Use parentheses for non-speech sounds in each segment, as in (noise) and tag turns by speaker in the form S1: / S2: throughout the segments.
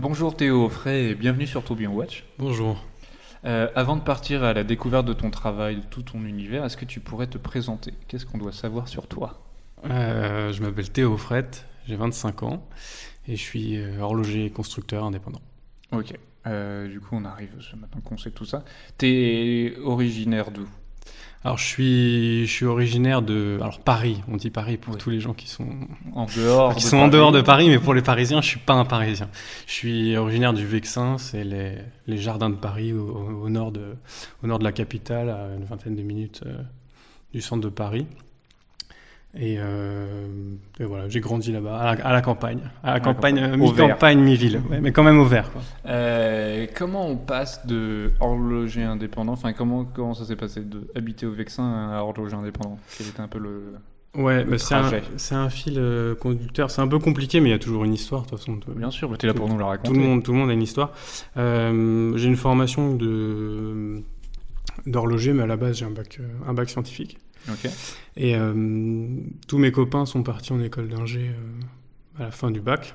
S1: Bonjour Théo Fray et bienvenue sur Tourbillon Watch.
S2: Bonjour.
S1: Euh, avant de partir à la découverte de ton travail, de tout ton univers, est-ce que tu pourrais te présenter? Qu'est-ce qu'on doit savoir sur toi?
S2: Euh, je m'appelle Théo Fret, j'ai 25 ans et je suis euh, horloger et constructeur indépendant.
S1: Ok. Euh, du coup, on arrive maintenant qu'on sait tout ça. T'es originaire d'où?
S2: Alors je suis, je suis originaire de alors Paris, on dit Paris pour
S1: Oui.
S2: tous les gens qui sont
S1: En dehors
S2: qui
S1: de
S2: sont en
S1: Paris
S2: dehors de Paris, mais pour les Parisiens, je suis pas un Parisien. Je suis originaire du Vexin, c'est les, les jardins de Paris au nord de au nord de la capitale, à une vingtaine de minutes euh, du centre de Paris. Et, euh, et voilà, j'ai grandi là-bas, à la, à la campagne, à la campagne, euh, mi-campagne, mi-ville, ouais, mais quand même au vert. Quoi.
S1: Euh, comment on passe de horloger indépendant, enfin comment, comment ça s'est passé de habiter au Vexin à horloger indépendant? Quel était un peu le...
S2: Ouais, bah, c'est un, un fil euh, conducteur. C'est un peu compliqué, mais il y a toujours une histoire, de toute façon. de-
S1: Bien sûr, bah, t'es là pour nous la raconter.
S2: tout le monde, tout le monde a une histoire. Euh, j'ai une formation de d'horloger, mais à la base j'ai un bac, un bac scientifique. Et euh, tous mes copains sont partis en école d'ingé euh, à la fin du bac.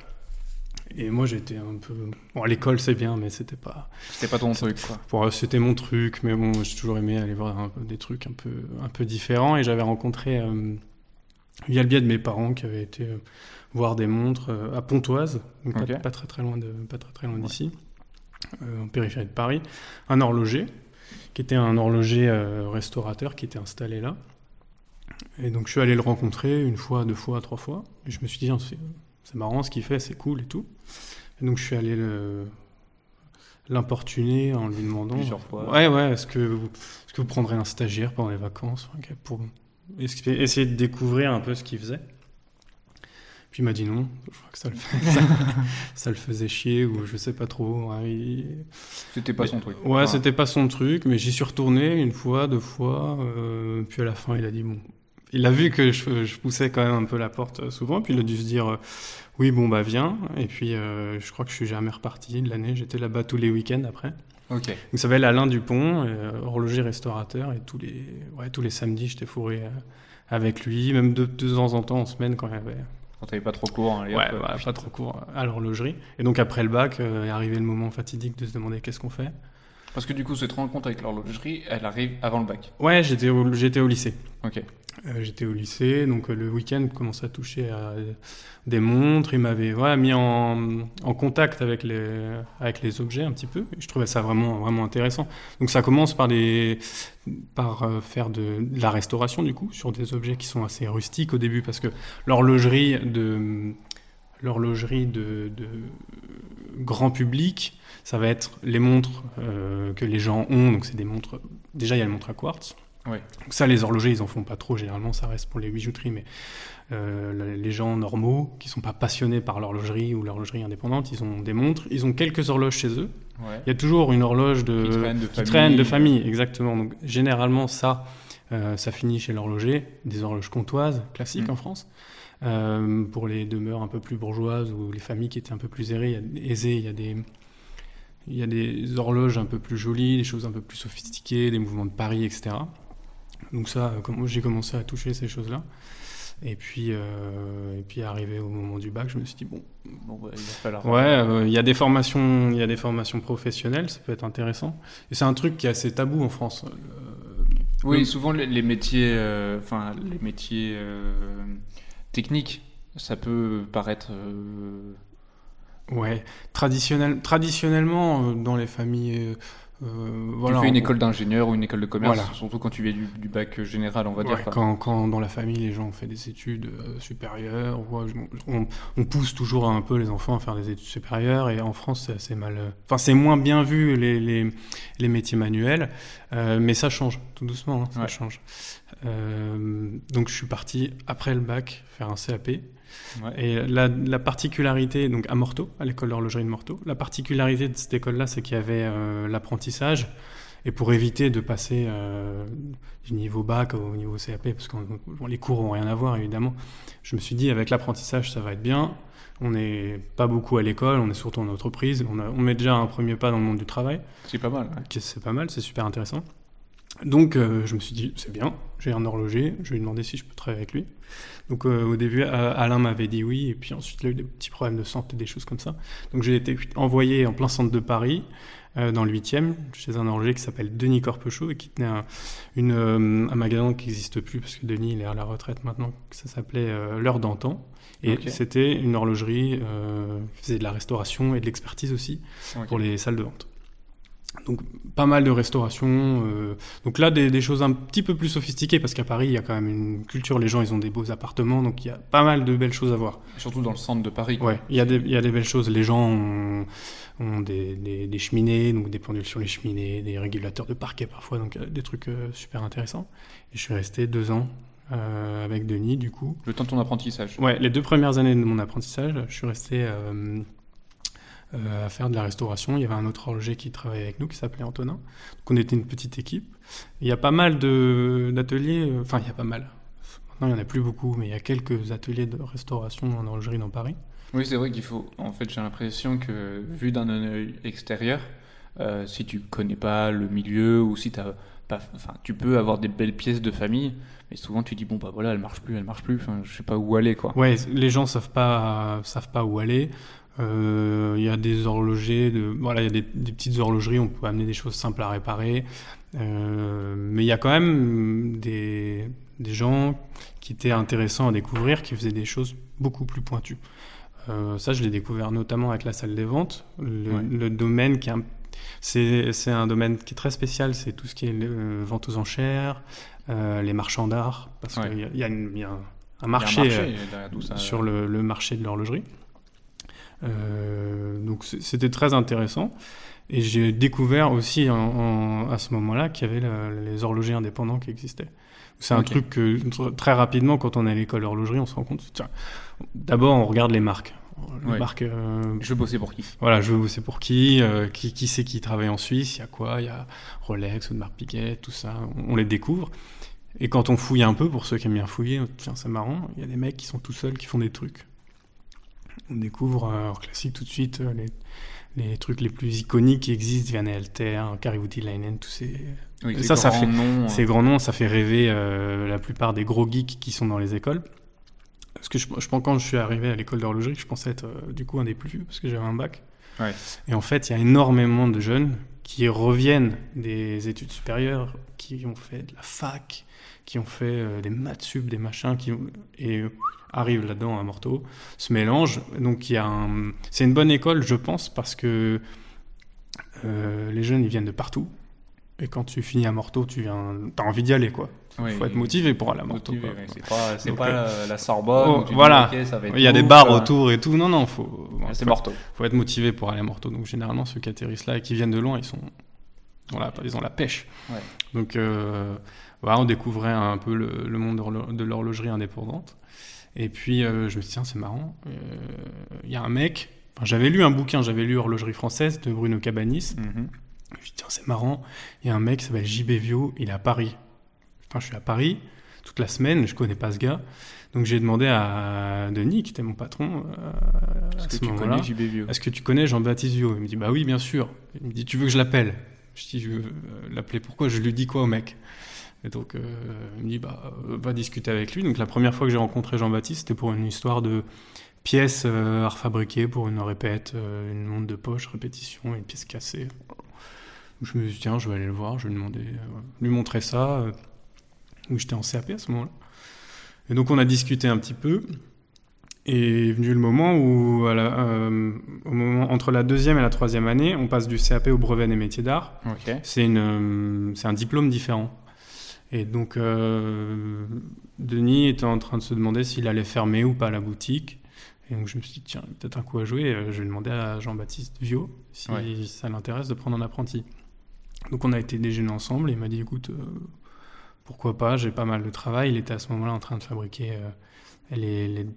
S2: Et moi j'étais un peu bon à l'école c'est bien, mais c'était pas.
S1: C'était pas ton truc, quoi.
S2: Bon, c'était mon truc, mais bon j'ai toujours aimé aller voir un peu des trucs un peu un peu différents. Et j'avais rencontré euh, via le biais de mes parents qui avaient été euh, voir des montres euh, à Pontoise, donc pas, très très loin de pas très très loin d'ici, euh, en périphérie de Paris, un horloger qui était un horloger euh, restaurateur qui était installé là. Et donc je suis allé le rencontrer une fois, deux fois, trois fois. Et je me suis dit c'est marrant ce qu'il fait, c'est cool et tout. Et donc je suis allé le l'importuner en lui demandant
S1: Plusieurs fois.
S2: Ouais ouais, est-ce que vous, est-ce que vous prendrez un stagiaire pendant les vacances? Pour essayer essayer de découvrir un peu ce qu'il faisait. Puis il m'a dit non, je crois que ça le, fait- (laughs) ça, ça le faisait chier ou je sais pas trop. hein, il-
S1: C'était pas
S2: mais-
S1: son truc.
S2: Ouais, c'était pas son truc, mais j'y suis retourné une fois, deux fois, euh, puis à la fin, il a dit bon. Il a vu que je, je poussais quand même un peu la porte euh, souvent, puis il a dû se dire euh, oui, bon, bah viens. Et puis euh, je crois que je suis jamais reparti de l'année, j'étais là-bas tous les week-ends après.
S1: Ok.
S2: Donc ça s'appelle Alain Dupont, horloger restaurateur, et tous les, ouais, tous les samedis, j'étais fourré avec lui, même de, de temps en temps en semaine quand il y avait
S1: Quand t'avais pas trop court, hein, allez,
S2: ouais, pas trop court à l'horlogerie. Et donc après le bac, euh, est arrivé le moment fatidique de se demander qu'est-ce qu'on fait.
S1: Parce que du coup, cette rencontre avec l'horlogerie, elle arrive avant le bac.
S2: Ouais, j'étais au, j'étais au lycée.
S1: Ok.
S2: Euh, j'étais au lycée, donc euh, le week-end commençait à toucher à des montres. Il m'avait mis en, contact avec les, objets un petit peu. Je trouvais ça vraiment, vraiment intéressant. Donc ça commence par, euh, faire de, la restauration, du coup, sur des objets qui sont assez rustiques au début, parce que l'horlogerie de, grand public, ça va être les montres que les gens ont. Donc c'est des montres. Déjà, il y a les montres à quartz.
S1: Ouais.
S2: Donc ça, les horlogers, ils en font pas trop. Généralement, ça reste pour les bijouteries, mais euh, les gens normaux qui sont pas passionnés par l'horlogerie ou l'horlogerie indépendante, ils ont des montres, ils ont quelques horloges chez eux.
S1: Ouais.
S2: Il y a toujours une horloge de
S1: Qui traîne de
S2: qui
S1: famille.
S2: traîne de famille, exactement. Donc généralement, ça, euh, ça finit chez l'horloger, des horloges comtoises classiques
S1: Mm.
S2: en France. Euh, pour les demeures un peu plus bourgeoises ou les familles qui étaient un peu plus aisées, il y a, aisées, il y a des il y a des horloges un peu plus jolies, des choses un peu plus sophistiquées, des mouvements de paris, etc. Donc ça, euh, j'ai commencé à toucher ces choses-là. Et puis, euh, et puis arrivé au moment du bac, je me suis dit bon,
S1: Bon, bah, il va falloir.
S2: Ouais, euh, il y a des formations, il y a des formations professionnelles, ça peut être intéressant. Et c'est un truc qui est assez tabou en France. Euh,
S1: Oui,
S2: le-
S1: souvent les, métiers, enfin les métiers techniques, ça peut paraître.
S2: ouais, traditionnel, traditionnellement dans les familles, voilà.
S1: tu fais une école d'ingénieur ou une école de commerce,
S2: Voilà.
S1: surtout quand tu viens du, du bac général, on va
S2: Ouais,
S1: dire.
S2: quand, quand dans la famille les gens ont fait des études euh, supérieures, ouais, on, on pousse toujours un peu les enfants à faire des études supérieures et en France c'est assez mal. euh, Enfin c'est moins bien vu les, les, les métiers manuels, euh, mais ça change tout doucement, hein, ça
S1: Ouais.
S2: change. Euh, donc je suis parti après le bac faire un CAP.
S1: Ouais.
S2: Et la, la particularité, donc à Morteau, à l'école d'horlogerie de Morteau, la particularité de cette école-là, c'est qu'il y avait euh, l'apprentissage. Et pour éviter de passer euh, du niveau bac au niveau CAP, parce que bon, les cours ont rien à voir évidemment, je me suis dit avec l'apprentissage ça va être bien. On n'est pas beaucoup à l'école, on est surtout en entreprise, on, a- on met déjà un premier pas dans le monde du travail,
S1: C'est pas mal. ouais.
S2: c'est pas mal, c'est super intéressant. Donc euh, je me suis dit, c'est bien, j'ai un horloger, je vais lui demander si je peux travailler avec lui. Donc euh, au début, Alain m'avait dit oui, et puis ensuite il a eu des petits problèmes de santé, des choses comme ça. Donc j'ai été envoyé en plein centre de Paris, euh, dans le 8e, chez un horloger qui s'appelle Denis Corpechot, et qui tenait un, une, un magasin qui n'existe plus, parce que Denis il est à la retraite maintenant, ça s'appelait L'heure d'antan. Et c'était une horlogerie qui faisait de la restauration et de l'expertise aussi pour les salles de vente. Donc pas mal de restauration. Euh, donc là, des, des, choses un petit peu plus sophistiquées, parce qu'à Paris, il y a quand même une culture, les gens, ils ont des beaux appartements, donc il y a pas mal de belles choses à voir.
S1: Surtout dans le centre de Paris.
S2: Ouais, il y, a des, il y a des belles choses. Les gens ont, ont des, des, des, cheminées, donc des pendules sur les cheminées, des régulateurs de parquet parfois, donc euh, des trucs euh, super intéressants. Et je suis resté deux ans euh, avec Denis, du coup.
S1: Le temps de ton apprentissage
S2: Ouais, les deux premières années de mon apprentissage, je suis resté... Euh, à faire de la restauration. Il y avait un autre horloger qui travaillait avec nous qui s'appelait Antonin. Donc on était une petite équipe. il y a pas mal d'ateliers, euh, enfin il y a pas mal. Maintenant il n'y en a plus beaucoup, mais il y a quelques ateliers de restauration en horlogerie dans Paris.
S1: Oui, c'est vrai qu'il faut. En fait, j'ai l'impression que vu d'un œil extérieur, euh, si tu connais pas le milieu ou si t'as pas, enfin, tu peux avoir des belles pièces de famille, mais souvent tu dis bon bah voilà, elle marche plus, elle marche plus. Enfin, je sais pas où aller quoi.
S2: Ouais, les gens savent pas, savent pas où aller. Euh, il y a des horlogers, de, voilà, il y a des, des, petites horlogeries, on peut amener des choses simples à réparer. Euh, mais il y a quand même des, des, gens qui étaient intéressants à découvrir, qui faisaient des choses beaucoup plus pointues. Euh, ça, je l'ai découvert notamment avec la salle des ventes. Le, ouais. le domaine qui est c'est un domaine qui est très spécial, c'est tout ce qui est le, vente aux enchères, euh, les marchands d'art, parce ouais. qu'il y, y, a, une, y a un marché, un marché euh, ça, sur le, le, marché de l'horlogerie. Euh, donc c'était très intéressant. Et j'ai découvert aussi en, en, à ce moment-là qu'il y avait le, les horlogers indépendants qui existaient. C'est un okay. truc que très rapidement, quand on est à l'école d'horlogerie, on se rend compte. D'abord, on regarde les marques. Les
S1: ouais.
S2: marques euh,
S1: je veux bosser pour qui?
S2: Voilà, je veux bosser pour qui euh, Qui, qui c'est qui travaille en Suisse? Il y a quoi? Il y a Rolex, Audemars Piguet, tout ça. On, on les découvre. Et quand on fouille un peu, pour ceux qui aiment bien fouiller, tiens, c'est marrant, il y a des mecs qui sont tout seuls, qui font des trucs on découvre euh, en classique tout de suite euh, les, les, trucs les plus iconiques qui existent, Vianney Alter, Kari Voutilainen, tous ces...
S1: Oui,
S2: ça, ça fait,
S1: noms,
S2: ces grands noms, ça fait rêver euh, la plupart des gros geeks qui sont dans les écoles. Parce que je, je pense quand je suis arrivé à l'école d'horlogerie, je pensais être euh, du coup un des plus vieux parce que j'avais un bac.
S1: Ouais.
S2: Et en fait, il y a énormément de jeunes qui reviennent des études supérieures, qui ont fait de la fac, qui ont fait euh, des maths sup, des machins, qui ont, et arrive là-dedans à Morteau, se mélange. Donc il y a un... c'est une bonne école, je pense, parce que euh, les jeunes ils viennent de partout. Et quand tu finis à Morteau, tu viens, t'as envie d'y aller quoi. Il
S1: oui,
S2: faut être motivé pour aller à Morteau.
S1: C'est pas, pas euh, la Sorbonne.
S2: Oh, voilà.
S1: Dis, okay,
S2: il y a des bars euh... autour et tout. Non, non, faut.
S1: c'est Morteau.
S2: Faut être motivé pour aller à Morteau. Donc généralement ceux qui atterrissent là et qui viennent de loin, ils sont, voilà, ils ont la pêche.
S1: Ouais.
S2: Donc euh, voilà, on découvrait un peu le, le monde de l'horlogerie indépendante. Et puis je me suis dit, tiens, c'est marrant. Il y a un mec, enfin, j'avais lu un bouquin, j'avais lu Horlogerie française de Bruno Cabanis.
S1: Mm -hmm.
S2: Je me suis dit, tiens, c'est marrant. Il y a un mec qui s'appelle JB Vio, il est à Paris. Putain, je suis à Paris toute la semaine, je connais pas ce gars. Donc j'ai demandé à Denis, qui était mon patron, euh,
S1: est-ce que tu connais JB Vio?
S2: Est-ce que tu connais Jean-Baptiste Vio? Il me dit, bah oui, bien sûr. Il me dit, tu veux que je l'appelle? Je dis, je veux l'appeler pourquoi? Je lui dis quoi au mec? Et donc, euh, il me dit, bah, va discuter avec lui. Donc, la première fois que j'ai rencontré Jean-Baptiste, c'était pour une histoire de pièces euh, à refabriquer pour une répète, euh, une montre de poche, répétition, une pièce cassée. Je me suis dit, tiens, je vais aller le voir, je vais lui demander, lui montrer ça. où j'étais en CAP à ce moment-là. Et donc, on a discuté un petit peu. Et est venu le moment où, la, euh, au moment, entre la deuxième et la troisième année, on passe du CAP au brevet des métiers d'art.
S1: Okay.
S2: C'est un diplôme différent. Et donc, euh, Denis était en train de se demander s'il allait fermer ou pas la boutique. Et donc, je me suis dit, tiens, peut-être un coup à jouer. Je vais demander à Jean-Baptiste Viau si ouais. ça l'intéresse de prendre un apprenti. Donc, on a été déjeuner ensemble et il m'a dit, écoute, euh, pourquoi pas, j'ai pas mal de travail. Il était à ce moment-là en train de fabriquer euh, les, les,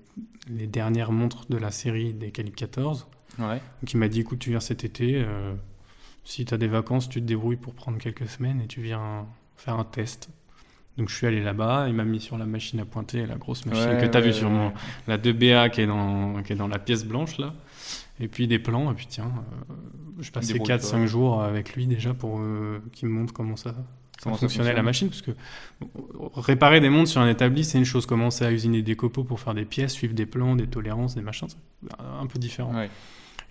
S2: les, dernières montres de la série des Calibres 14.
S1: Ouais.
S2: Donc, il m'a dit, écoute, tu viens cet été. Euh, si tu as des vacances, tu te débrouilles pour prendre quelques semaines et tu viens faire un test. Donc je suis allé là-bas, il m'a mis sur la machine à pointer, la grosse machine
S1: ouais,
S2: que tu as
S1: ouais,
S2: vue sur mon, la 2BA qui est, dans, qui est dans la pièce blanche là. Et puis des plans, et puis tiens, euh, je passais 4-5 jours avec lui déjà pour euh, qu'il me montre comment ça,
S1: Comment ça
S2: fonctionnait la machine. Parce que réparer des montres sur un établi, c'est une chose. Commencer à usiner des copeaux pour faire des pièces, suivre des plans, des tolérances, des machins, c'est un peu différent.
S1: Ouais.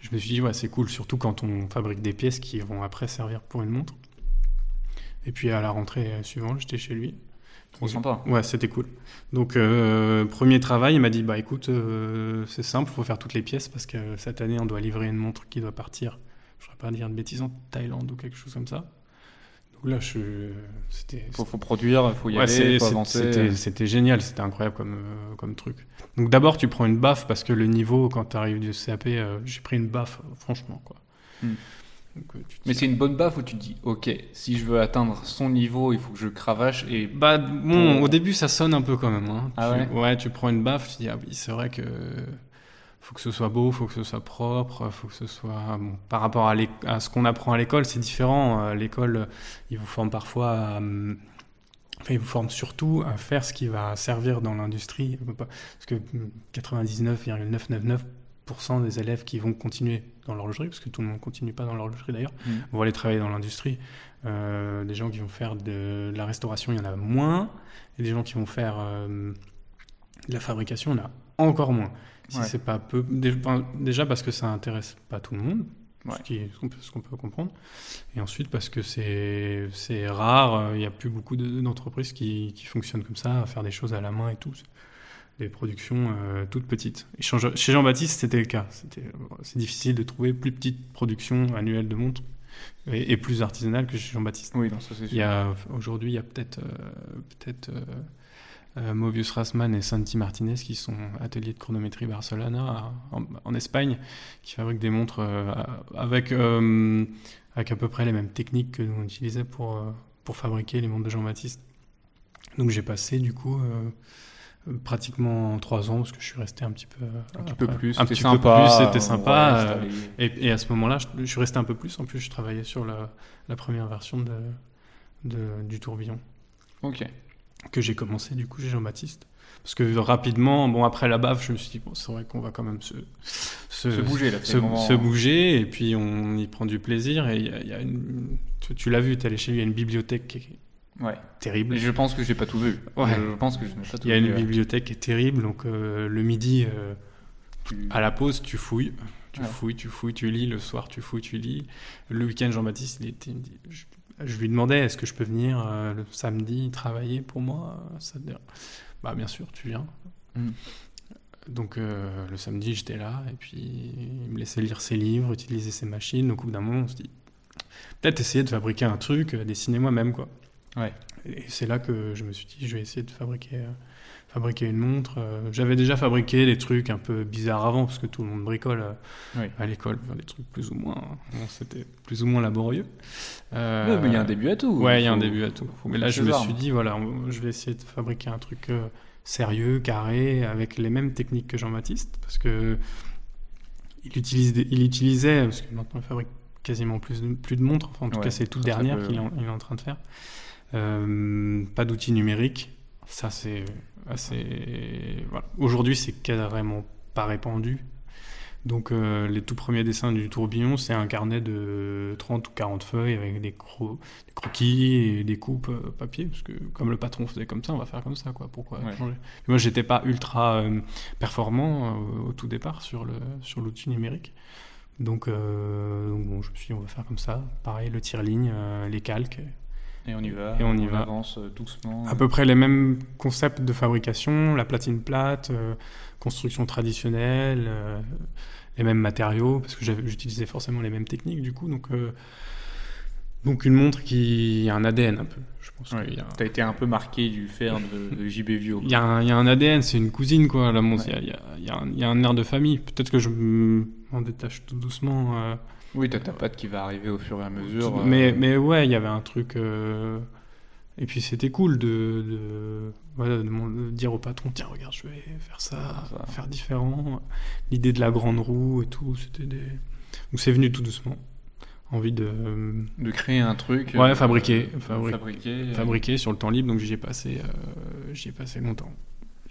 S2: Je me suis dit, ouais, c'est cool, surtout quand on fabrique des pièces qui vont après servir pour une montre. Et puis à la rentrée suivante, j'étais chez lui.
S1: Trop sympa.
S2: Ouais, c'était cool. Donc, euh, premier travail, il m'a dit Bah écoute, euh, c'est simple, faut faire toutes les pièces parce que cette année, on doit livrer une montre qui doit partir, je ne vais pas dire de bêtises, en Thaïlande ou quelque chose comme ça. Donc là, je. C'était.
S1: Faut, faut produire, faut y
S2: Ouais,
S1: aller, faut
S2: c'est-
S1: avancer.
S2: C'était génial, c'était incroyable comme, euh, comme truc. Donc d'abord, tu prends une baffe parce que le niveau, quand tu arrives du CAP, j'ai pris une baffe, franchement. Quoi.
S1: Hmm. Mais c'est une bonne baffe où tu dis, ok, si je veux atteindre son niveau, il faut que je cravache et.
S2: Bah bon, au début ça sonne un peu quand même. Hein.
S1: Ah
S2: tu,
S1: ouais, ouais,
S2: tu prends une baffe, tu dis, ah oui, c'est vrai que faut que ce soit beau, faut que ce soit propre, faut que ce soit bon, par rapport à, ce qu'on apprend à l'école, c'est différent. Euh, l'école, ils vous forment parfois, hum, enfin, ils vous forment surtout à faire ce qui va servir dans l'industrie, parce que hum, 99,999 des élèves qui vont continuer dans l'horlogerie, parce que tout le monde ne continue pas dans l'horlogerie d'ailleurs,
S1: mm.
S2: vont aller travailler dans l'industrie. Euh, des gens qui vont faire de, la restauration, il y en a moins. Et des gens qui vont faire euh, de la fabrication, il y en a encore moins. Si c'est pas peu, déjà parce que ça intéresse pas tout le monde, ce qu'on peut, comprendre. Et ensuite, parce que c'est rare, il n'y a plus beaucoup d'entreprises qui, qui, fonctionnent comme ça, à faire des choses à la main et tout. Des productions euh, toutes petites. Et chez Jean- chez Jean-Baptiste, c'était le cas. C'est difficile de trouver plus petite production annuelle de montres et, et plus artisanale que chez Jean-Baptiste.
S1: Oui, non, ça c'est sûr.
S2: aujourd'hui, il y a peut-être euh, peut-être euh, euh, Mobius Rassmann et Santi Martinez qui sont ateliers de chronométrie Barcelona à- en, en Espagne, qui fabriquent des montres avec avec à peu près les mêmes techniques que nous on utilisait pour pour fabriquer les montres de Jean-Baptiste. Donc j'ai passé du coup pratiquement trois ans parce que je suis resté un petit peu
S1: Un petit
S2: après.
S1: peu plus,
S2: un
S1: c'était
S2: petit
S1: sympa.
S2: peu plus, c'était
S1: ouais,
S2: sympa. euh, et, et à ce moment-là, je, je suis resté un peu plus. En plus, je travaillais sur la, la première version de, de- du tourbillon
S1: Ok.
S2: que j'ai commencé du coup chez Jean-Baptiste. Parce que rapidement, bon après la baffe, je me suis dit bon, c'est vrai qu'on va quand même se se,
S1: Se bouger, là,
S2: se, bouger et puis on y prend du plaisir. Et il y a, il y a une, tu, tu l'as vu, tu allé chez lui, il y a une bibliothèque qui est
S1: Ouais.
S2: terrible.
S1: Et je pense que j'ai pas tout vu.
S2: Ouais.
S1: Je pense que je n'ai pas tout
S2: Il y a
S1: vu.
S2: une
S1: ouais.
S2: bibliothèque qui est terrible, donc euh, le midi, euh,
S1: Tu-
S2: à la pause, tu fouilles, tu
S1: Ouais.
S2: fouilles, tu fouilles, tu lis. Le soir, tu fouilles, tu lis. Le week-end, Jean-Baptiste, il était, je, je lui demandais est-ce que je peux venir euh, le samedi travailler pour moi? Ça te Bah bien sûr, tu viens.
S1: Mm.
S2: Donc le samedi, j'étais là et puis il me laissait lire ses livres, utiliser ses machines. Donc au bout d'un moment, on se dit peut-être essayer de fabriquer un truc, dessiner moi-même quoi.
S1: Ouais.
S2: Et c'est là que je me suis dit je vais essayer de fabriquer. euh, fabriquer une montre. Euh, J'avais déjà fabriqué des trucs un peu bizarres avant, parce que tout le monde bricole euh,
S1: Oui.
S2: à l'école, enfin, des trucs plus ou moins, bon, c'était plus ou moins laborieux.
S1: Ouais, mais il y a un début à tout.
S2: Ouais, il y a un début à tout.
S1: faut
S2: Mais là, je me suis dit, voilà, on- je vais essayer de fabriquer un truc sérieux, carré, avec les mêmes techniques que Jean-Baptiste, parce que il, utilise des- il utilisait, parce que maintenant il fabrique quasiment plus de, plus de montres, enfin, en tout
S1: Ouais,
S2: cas c'est toute dernière qu'il est en train de faire. Euh, pas d'outils numériques, ça c'est assez... Voilà. Aujourd'hui c'est carrément pas répandu. Donc euh, les tout premiers dessins du tourbillon, c'est un carnet de 30 ou 40 feuilles avec des, cro- des croquis et des coupes euh, papier, parce que comme le patron faisait comme ça, on va faire comme ça, quoi. Pourquoi
S1: Ouais.
S2: changer? Et Moi, j'étais pas ultra euh, performant au tout départ sur le sur l'outil numérique. Donc, donc bon, je me suis dit, on va faire comme ça. Pareil, le tire-ligne, les calques.
S1: Et on y va.
S2: Et on y va.
S1: avance euh, doucement.
S2: À peu près les mêmes concepts de fabrication, la platine plate, euh, construction traditionnelle, euh, les mêmes matériaux, parce que j'utilisais forcément les mêmes techniques du coup. Donc, euh, donc une montre qui a un ADN un peu. Je pense
S1: Ouais.
S2: qu'il y a,
S1: T'as été un peu marqué du fer de, de JB Vio.
S2: il y a un, il y a un ADN, c'est une cousine quoi. La montre, il, y a, y y un, il y a un air de famille. Peut-être que je m'en détache tout doucement. euh,
S1: Oui, t'as ta patte qui va arriver au fur et à mesure. euh,
S2: Mais, mais ouais, il y avait un truc. euh, Et puis c'était cool de, de, voilà, de mon- de dire au patron tiens, regarde, je vais faire ça,
S1: Ça.
S2: faire différent. L'idée de la grande roue et tout, c'était des. Donc c'est venu tout doucement. Envie de
S1: De créer un truc.
S2: Ouais,
S1: euh,
S2: fabriquer, fabriquer.
S1: fabriquer. euh,
S2: fabriquer sur le temps libre, donc j'y ai passé, euh, j'y ai passé longtemps.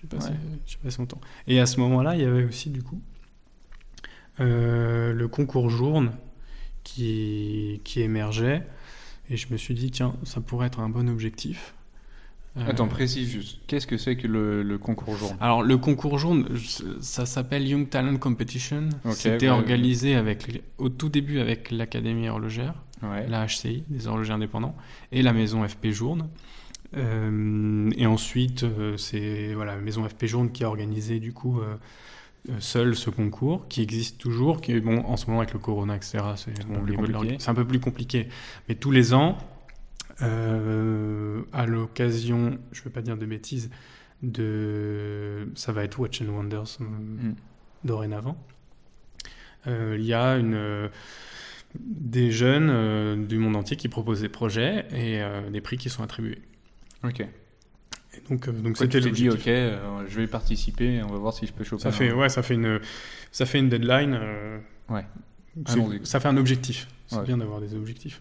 S2: J'ai passé,
S1: Ouais.
S2: passé longtemps. Et à ce moment-là, il y avait aussi du coup euh, le concours Journe qui, qui émergeait. Et je me suis dit, tiens, ça pourrait être un bon objectif.
S1: Euh, Attends, précise juste. Qu'est-ce que c'est que le, concours jaune?
S2: Alors, le concours jaune, ça s'appelle Young Talent Competition. C'était organisé avec, au tout début avec l'Académie horlogère, la HCI, des horlogers indépendants, et la maison FP Journe. Euh, et ensuite, euh, c'est voilà, la maison FP Journe qui a organisé du coup seul ce concours, qui existe toujours, qui bon, en ce moment avec le Corona, etc., c'est bon, un peu plus compliqué. Mais tous les ans, euh, à l'occasion, je ne veux pas dire de bêtises, de ça va être Watch and Wonders euh, mm. dorénavant. Euh, il y a une, des jeunes du monde entier qui proposent des projets et des prix qui sont attribués.
S1: Ok.
S2: Et donc, donc
S1: c'était le dit, ok, je vais participer, on va voir si je peux choper.
S2: Ça fait, ouais, ça fait une, ça fait une deadline.
S1: ouais.
S2: Ça fait un objectif. C'est bien d'avoir des objectifs.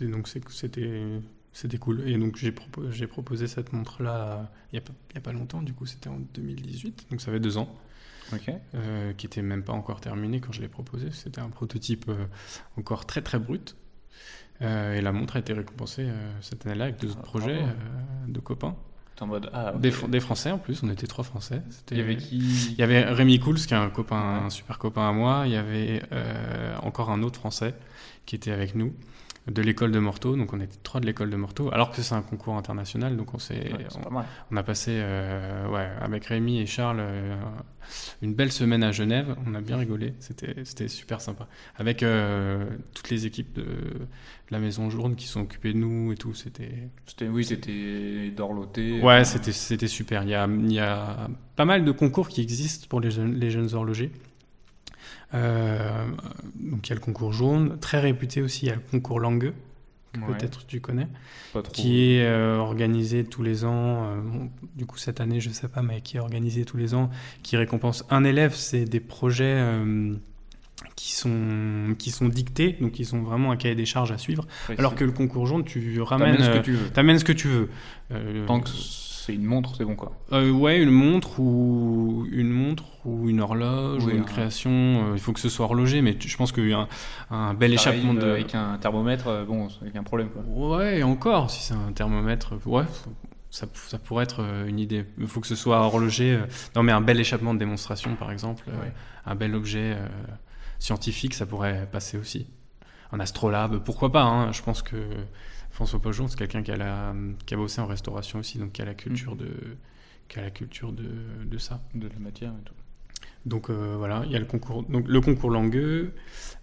S2: Donc c'était c'était cool. Et donc j'ai proposé, proposé cette montre-là il n'y a, pas longtemps, du coup c'était en 2018, donc ça fait deux ans. Euh, qui était même pas encore terminé quand je l'ai proposé. C'était un prototype euh, encore très très brut. Euh, et la montre a été récompensée cette année-là avec deux autres ah, projets de copains.
S1: En mode, ah,
S2: des, des, Français en plus, on était trois Français.
S1: Il y avait qui
S2: Il y avait Rémi Cools, qui est un copain, un super copain à moi. Il y avait encore un autre Français qui était avec nous de l'école de Morteau. Donc on était trois de l'école de Morteau, alors que c'est un concours international. Donc on s'est, on, a passé euh, ouais, avec Rémi et Charles euh, une belle semaine à Genève. On a bien rigolé. C'était, c'était super sympa. Avec euh, toutes les équipes de, la Maison Journe qui sont occupées de nous et tout. C'était,
S1: c'était oui, c'était d'horloté.
S2: Ouais, c'était, c'était super. Il y, a, il y a pas mal de concours qui existent pour les jeunes, les jeunes horlogers. Euh, donc il y a le concours jaune, très réputé aussi, il y a le concours Langueux, que peut-être tu connais, qui est euh, organisé tous les ans. Euh, du coup, cette année, je sais pas, mais qui est organisé tous les ans, qui récompense un élève. C'est des projets qui sont qui sont dictés, donc qui sont vraiment un cahier des charges à suivre. alors que le concours jaune, tu ramènes ce que tu veux. Ce que tu veux.
S1: Tant que c'est une montre, c'est bon quoi.
S2: Euh, ouais, une montre ou une montre ou une horloge ou une création. Euh, il faut que ce soit horloger, mais je pense a un, bel échappement de...
S1: avec un thermomètre, euh, bon, avec un problème quoi.
S2: Ouais, encore si c'est un thermomètre, ouais. Ça, ça, pourrait être une idée. Il faut que ce soit horloger. Non, mais un bel échappement de démonstration, par exemple, un bel objet scientifique, ça pourrait passer aussi. Un astrolabe, pourquoi pas hein. Je pense que François Pajon, c'est quelqu'un qui, a qui a bossé en restauration aussi, donc qui a la culture, mm. de, qui a la culture de, de, ça.
S1: De la matière et tout.
S2: Donc euh, voilà, il y a le concours, donc le concours Langueux,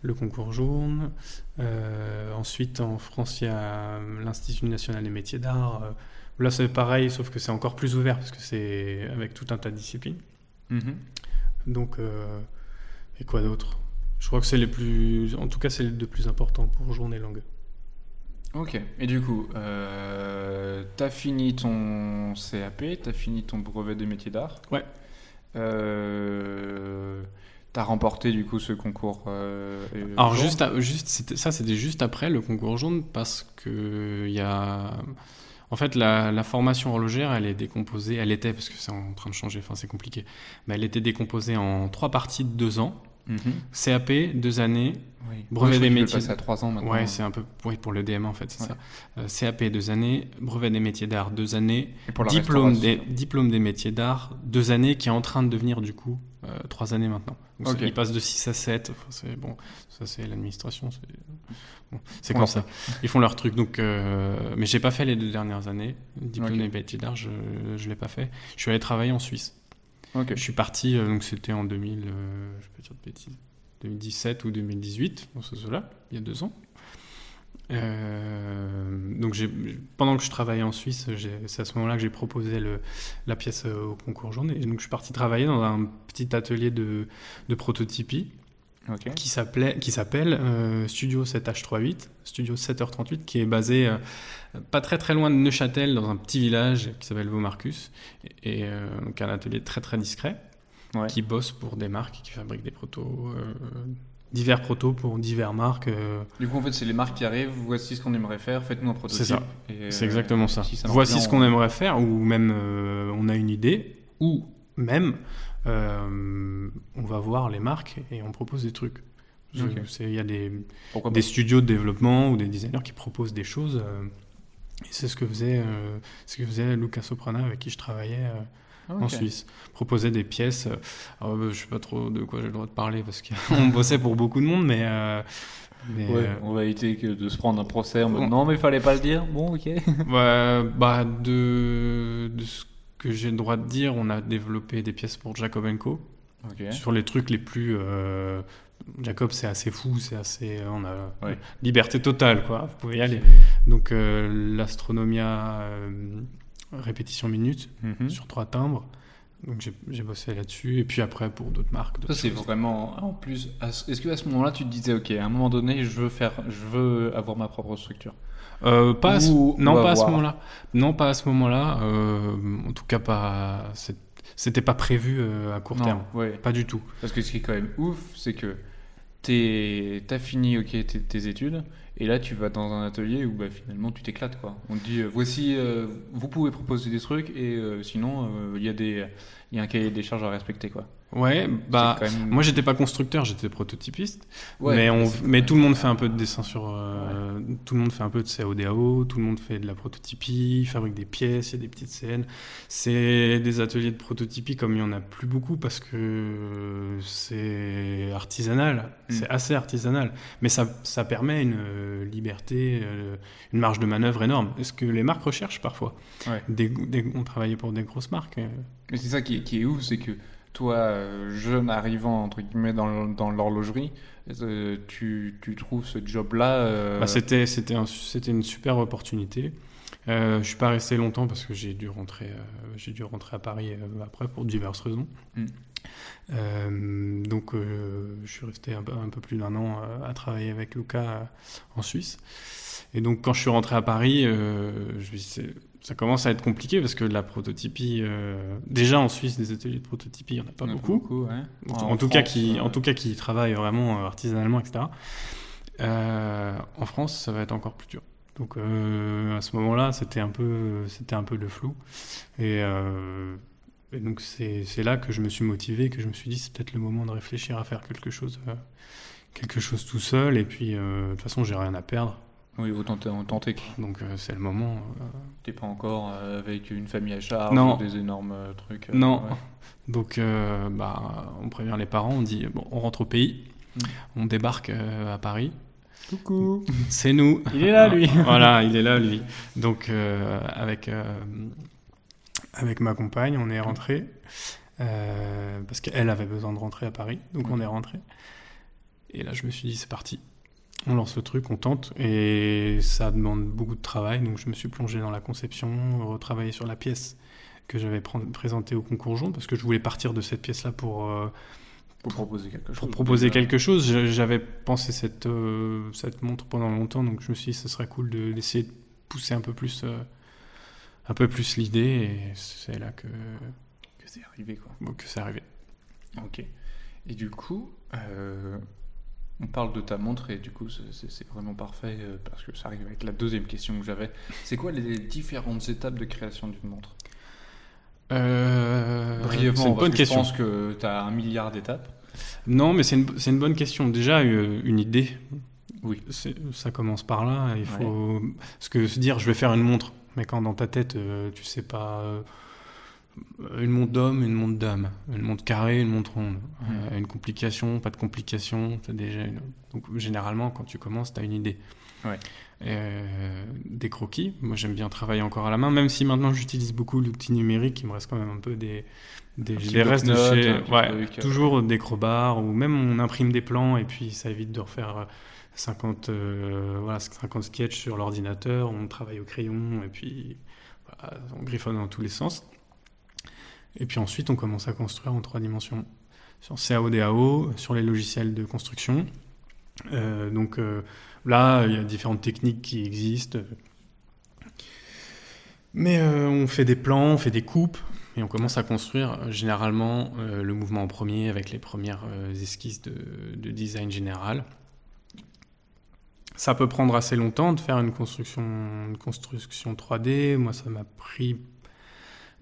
S2: le concours jaune. Euh, ensuite, en France, il y a l'Institut national des métiers d'art. Euh, là, c'est pareil, sauf que c'est encore plus ouvert parce que c'est avec tout un tas de disciplines. Mm-hmm. Donc, et quoi d'autre? Je crois que c'est les plus, en tout cas, c'est les deux plus importants pour journée Langueux.
S1: Ok. Et du coup, euh, t'as fini ton CAP, t'as fini ton brevet de métier d'art.
S2: Ouais.
S1: Euh, t'as remporté du coup ce concours. Euh,
S2: Alors juste, juste ça, c'était juste après le concours jaune parce que il y a. En fait, la, la, formation horlogère, elle est décomposée. Elle était parce que c'est en train de changer. Enfin, c'est compliqué. Mais elle était décomposée en trois parties de deux ans. Mhm. CAP, deux années. Brevet des métiers.
S1: à trois ans maintenant.
S2: Ouais, c'est un peu pour le DM en fait, c'est ça. Euh, CAP, deux années. Brevet des métiers d'art, deux années. diplôme, des, diplôme des métiers d'art, deux années, qui est en train de devenir du coup euh, trois années maintenant. Donc il passe de 6 à 7. c'est bon, ça c'est l'administration. C'est comme ça. Ils font leur truc. Donc, euh, mais j'ai pas fait les deux dernières années. Diplôme des métiers d'art, je ne l'ai pas fait. Je suis allé travailler en Suisse. Je suis parti, euh, donc c'était en 2000, euh, je dire de bêtises, 2017 ou 2018, dans ce là il y a deux ans. Euh, donc pendant que je travaillais en Suisse, c'est à ce moment-là que j'ai proposé la pièce au concours. Et donc je suis parti travailler dans un petit atelier de prototypie qui s'appelait qui s'appelle euh, Studio 7H38, Studio 7h38, qui est basé euh, pas très très loin de Neuchâtel, dans un petit village qui s'appelle Vaumarcus, et, euh, donc un atelier très très discret, qui bosse pour des marques, qui fabriquent des protos, divers protos pour divers marques.
S1: Du coup, en fait, c'est les marques qui arrivent, voici ce qu'on aimerait faire, faites-nous un prototype.
S2: C'est ça, c'est exactement ça. voici ce qu'on aimerait faire, ou même on a une idée, ou même euh, on va voir les marques et on propose des trucs. Il y a des, studios de développement ou des designers qui proposent des choses. euh, et c'est ce que faisait, euh, ce que faisait Luca Soprana avec qui je travaillais euh,
S1: pas
S2: en. Suisse. Proposait des pièces. alors, je sais pas trop de quoi j'ai le droit de parler parce qu'on (laughs) bossait pour beaucoup de monde, mais. euh, mais,
S1: Ouais,
S2: euh,
S1: on va éviter que de se prendre un procès en mode non mais fallait pas le dire. Bon ok. (laughs)
S2: Bah, de, de ce que j'ai le droit de dire, on a développé des pièces pour Jacob Co. Sur les trucs les plus. euh, Jacob, c'est assez fou, c'est assez. On a
S1: Ouais.
S2: liberté totale, quoi. Vous pouvez y aller. Donc, euh, l'Astronomia euh, répétition minute
S1: Mhm.
S2: sur trois timbres. Donc, j'ai bossé là-dessus. Et puis après, pour d'autres marques.
S1: Ça c'est vraiment en plus. Est-ce que à ce moment-là tu te disais ok à un moment donné je veux faire, je veux avoir ma propre structure?
S2: Euh, pas à ce- non, pas à ce moment-là. Non, pas à ce moment-là. Euh, en tout cas, pas. C'était pas prévu euh, à court
S1: Non,
S2: terme.
S1: ouais.
S2: Pas du tout.
S1: Parce que ce qui est quand même ouf, c'est que t'es- t'as fini ok tes, tes études et là tu vas dans un atelier où bah, finalement tu t'éclates quoi. On te dit euh, voici euh, vous pouvez proposer des trucs et euh, sinon il y a des il y a un cahier des charges à respecter quoi.
S2: Ouais, bah.
S1: Même-
S2: Moi, j'étais pas constructeur, j'étais prototypiste.
S1: Ouais,
S2: mais on, mais
S1: même-
S2: tout le monde fait un peu de dessin sur. euh, Tout le monde fait un peu de CAO-DAO, tout le monde fait de la prototypie, fabrique des pièces, il y a des petites scènes. C'est des ateliers de prototypie comme il y en a plus beaucoup parce que c'est artisanal,
S1: Mm.
S2: c'est assez artisanal. Mais ça, ça permet une euh, liberté, euh, une marge de manœuvre énorme. Est-ce que les marques recherchent parfois
S1: Ouais.
S2: des, des- On travaillait pour des grosses marques.
S1: Mais c'est ça qui est, qui est ouf, c'est que toi, euh, jeune arrivant entre guillemets dans, l'horlogerie, euh, tu, tu trouves ce job-là. euh,
S2: Bah, c'était c'était un- c'était une super opportunité. Euh, je suis pas resté longtemps parce que j'ai dû rentrer j'ai dû rentrer à Paris après pour diverses raisons.
S1: Mm.
S2: Donc je suis resté un peu, un peu plus d'un an à travailler avec Luca euh, en Suisse. Et donc quand je suis rentré à Paris, je me suis ça commence à être compliqué parce que la prototypie, euh, déjà en Suisse des ateliers de prototypie, il y en a pas
S1: en
S2: beaucoup.
S1: ouais.
S2: En,
S1: En
S2: tout cas, qui,
S1: euh,
S2: en tout cas, qui travaillent vraiment euh, artisanalement, etc. Euh, en France, ça va être encore plus dur. Donc, à ce moment-là, c'était un peu, c'était un peu le flou. Et, et donc, c'est là que je me suis motivé, que je me suis dit, c'est peut-être le moment de réfléchir à faire quelque chose, quelque chose tout seul. Et puis, de toute façon, j'ai rien à perdre.
S1: Oui, autant t- tenter que
S2: Donc, euh, c'est le moment. euh,
S1: t'es pas encore euh, avec une famille à charge
S2: Non.
S1: ou des énormes euh, trucs. euh,
S2: Non.
S1: ouais. (laughs)
S2: Donc, euh, bah, on prévient les parents, on dit, bon, on rentre au pays,
S1: Mm.
S2: on débarque euh, à Paris.
S1: Coucou. (laughs)
S2: C'est nous.
S1: Il est là, lui. (laughs)
S2: voilà, il est là, lui. Donc, euh, avec, euh, avec ma compagne, on est rentré. euh, parce qu'elle avait besoin de rentrer à Paris. Donc, on est rentré. Et là, je me suis dit, c'est parti. On lance le truc, on tente. Et ça demande beaucoup de travail. Donc, je me suis plongé dans la conception, retravaillé sur la pièce que j'avais pr- présentée au concours jaune. Parce que je voulais partir de cette pièce-là pour. euh,
S1: Pour proposer quelque chose.
S2: pour proposer
S1: déjà.
S2: quelque chose. J'avais pensé cette, euh, cette montre pendant longtemps, donc je me suis dit ce serait cool de- d'essayer de pousser un peu plus, euh, un peu plus l'idée, et c'est là que,
S1: Que c'est arrivé, quoi.
S2: bon, que c'est arrivé.
S1: Ok. Et du coup, euh, on parle de ta montre et du coup, c'est- vraiment parfait euh, parce que ça arrive avec la deuxième question que j'avais. C'est quoi les différentes étapes de création d'une montre?
S2: Euh,
S1: Brièvement,
S2: c'est une bonne
S1: que
S2: question.
S1: je pense que tu as un milliard d'étapes.
S2: Non, mais c'est une, bonne question. Déjà, euh, une idée,
S1: Oui.
S2: ça commence par là. Il faut parce que se dire je vais faire une montre, mais quand dans ta tête tu sais pas une montre d'homme, une montre d'âme, une montre carrée, une montre ronde, Euh, une complication, pas de complication, t'as déjà une... donc généralement quand tu commences t'as une idée.
S1: Ouais.
S2: Euh, des croquis. Moi j'aime bien travailler encore à la main, même si maintenant j'utilise beaucoup l'outil numérique, il me reste quand même un peu des des, des restes de chez ouais,
S1: truc, euh.
S2: toujours des crobards ou même on imprime des plans et puis ça évite de refaire euh, 50, euh, voilà, 50 sketchs sur l'ordinateur, on travaille au crayon et puis on griffonne dans tous les sens. Et puis ensuite on commence à construire en trois dimensions sur CAO-DAO, sur les logiciels de construction. Euh, donc euh, là, il y a différentes techniques qui existent. Mais euh, on fait des plans, on fait des coupes, et on commence à construire généralement le mouvement en premier avec les premières esquisses de, de design général. Ça peut prendre assez longtemps de faire une construction 3D. Moi, ça m'a pris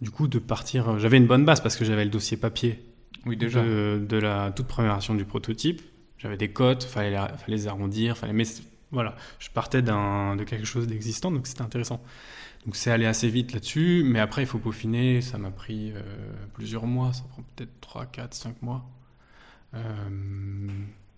S2: du coup de partir. J'avais une bonne base parce que j'avais le dossier papier
S1: Oui, déjà.
S2: de, de la toute première version du prototype. j'avais des cotes, fallait les, fallait les arrondir, fallait mais voilà, je partais d'un de quelque chose d'existant, donc c'était intéressant. Donc c'est allé assez vite là-dessus, mais après il faut peaufiner, ça m'a pris euh, plusieurs mois, ça prend peut-être 3, 4, 5 mois euh,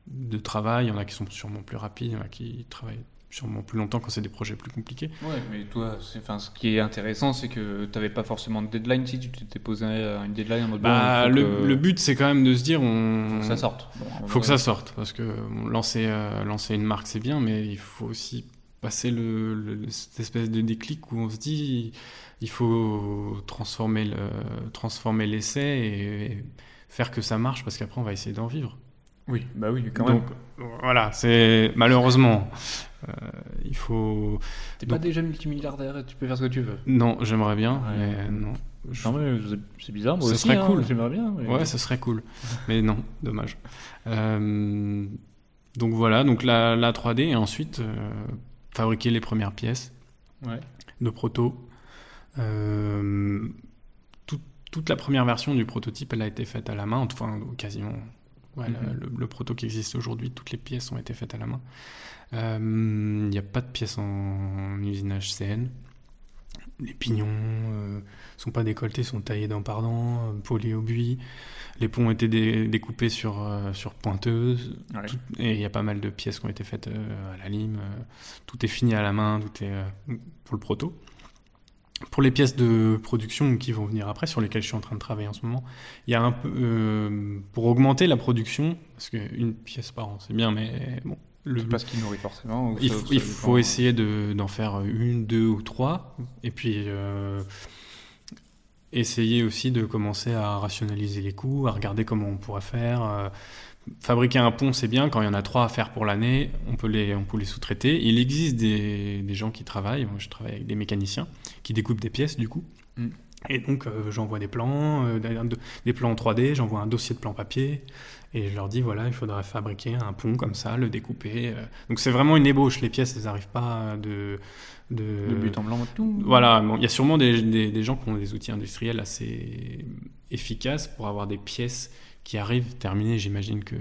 S2: de travail. Il y en a qui sont sûrement plus rapides, il y en a qui travaillent sûrement plus longtemps quand c'est des projets plus compliqués.
S1: Ouais, mais toi, enfin, ce qui est intéressant, c'est que tu n'avais pas forcément de deadline si tu t'étais posé une deadline en mode.
S2: Bah, le, le, but, c'est quand même de se dire. On...
S1: Faut que ça sorte.
S2: Il faut que ça sorte, parce que lancer, euh, lancer une marque, c'est bien, mais il faut aussi passer le, cette espèce de déclic où on se dit il faut transformer le, transformer l'essai et faire que ça marche parce qu'après on va essayer d'en vivre.
S1: Oui, bah oui, quand Donc,
S2: Voilà, c'est malheureusement, il faut.
S1: T'es pas déjà multimilliardaire et tu peux faire ce que tu veux.
S2: Non, j'aimerais bien, mais non.
S1: c'est bizarre, moi
S2: ce
S1: aussi,
S2: serait hein, cool.
S1: J'aimerais bien.
S2: Ouais, ce serait cool, mais non, dommage. Euh, donc voilà, donc la, la 3D et ensuite euh, fabriquer les premières pièces
S1: ouais.
S2: de proto. toute la première version du prototype, elle a été faite à la main, enfin quasiment Mhm. le, proto qui existe aujourd'hui, toutes les pièces ont été faites à la main. Il euh, n'y a pas de pièces en, usinage CN. Les pignons ne euh, sont pas décolletés, sont taillés dans pardon, polis au buis. Les ponts ont été découpés sur, euh, sur pointeuse. et il y a pas mal de pièces qui ont été faites à la lime. tout est fini à la main, tout est pour le proto. Pour les pièces de production qui vont venir après, sur lesquelles je suis en train de travailler en ce moment, il y a un peu euh, pour augmenter la production, parce qu'une pièce par an, c'est bien, mais bon.
S1: Le, pas ce qui nourrit forcément.
S2: il, faut, essayer d'en faire une, deux ou trois, et puis euh, essayer aussi de commencer à rationaliser les coûts, à regarder comment on pourrait faire. Euh, fabriquer un pont, c'est bien. Quand il y en a trois à faire pour l'année, on peut les, on peut les sous-traiter. Il existe des, des, gens qui travaillent. Moi, je travaille avec des mécaniciens qui découpent des pièces, du coup. Mm. Et donc, euh, j'envoie des plans, euh, des plans en 3D, j'envoie un dossier de plan papier. Et je leur dis, voilà, il faudrait fabriquer un pont comme ça, le découper. Euh. Donc, c'est vraiment une ébauche. Les pièces, elles n'arrivent pas de,
S1: de... but en blanc tout.
S2: Voilà, il y a sûrement des, des, des gens qui ont des outils industriels assez efficaces pour avoir des pièces qui arrive terminée. J'imagine que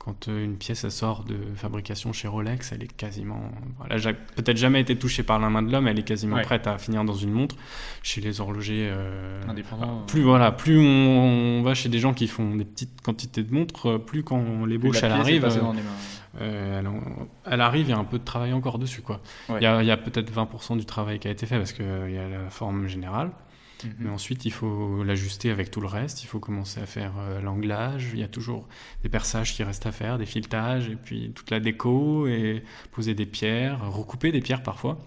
S2: quand euh, une pièce sort de fabrication chez Rolex, elle est quasiment, voilà, peut-être jamais été touchée par la main de l'homme, elle est quasiment prête à finir dans une montre. Chez les horlogers euh,
S1: indépendants,
S2: plus voilà, plus on, va chez des gens qui font des petites quantités de montres, euh, plus quand l'ébauche elle arrive, elle, elle, arrive, il y a un peu de travail encore dessus quoi. Il y a, a peut-être 20% du travail qui a été fait parce qu'il y a la forme générale. Mhm. Mais ensuite, il faut l'ajuster avec tout le reste. Il faut commencer à faire euh, l'anglage. Il y a toujours des perçages qui restent à faire, des filetages, et puis toute la déco, et poser des pierres, recouper des pierres parfois.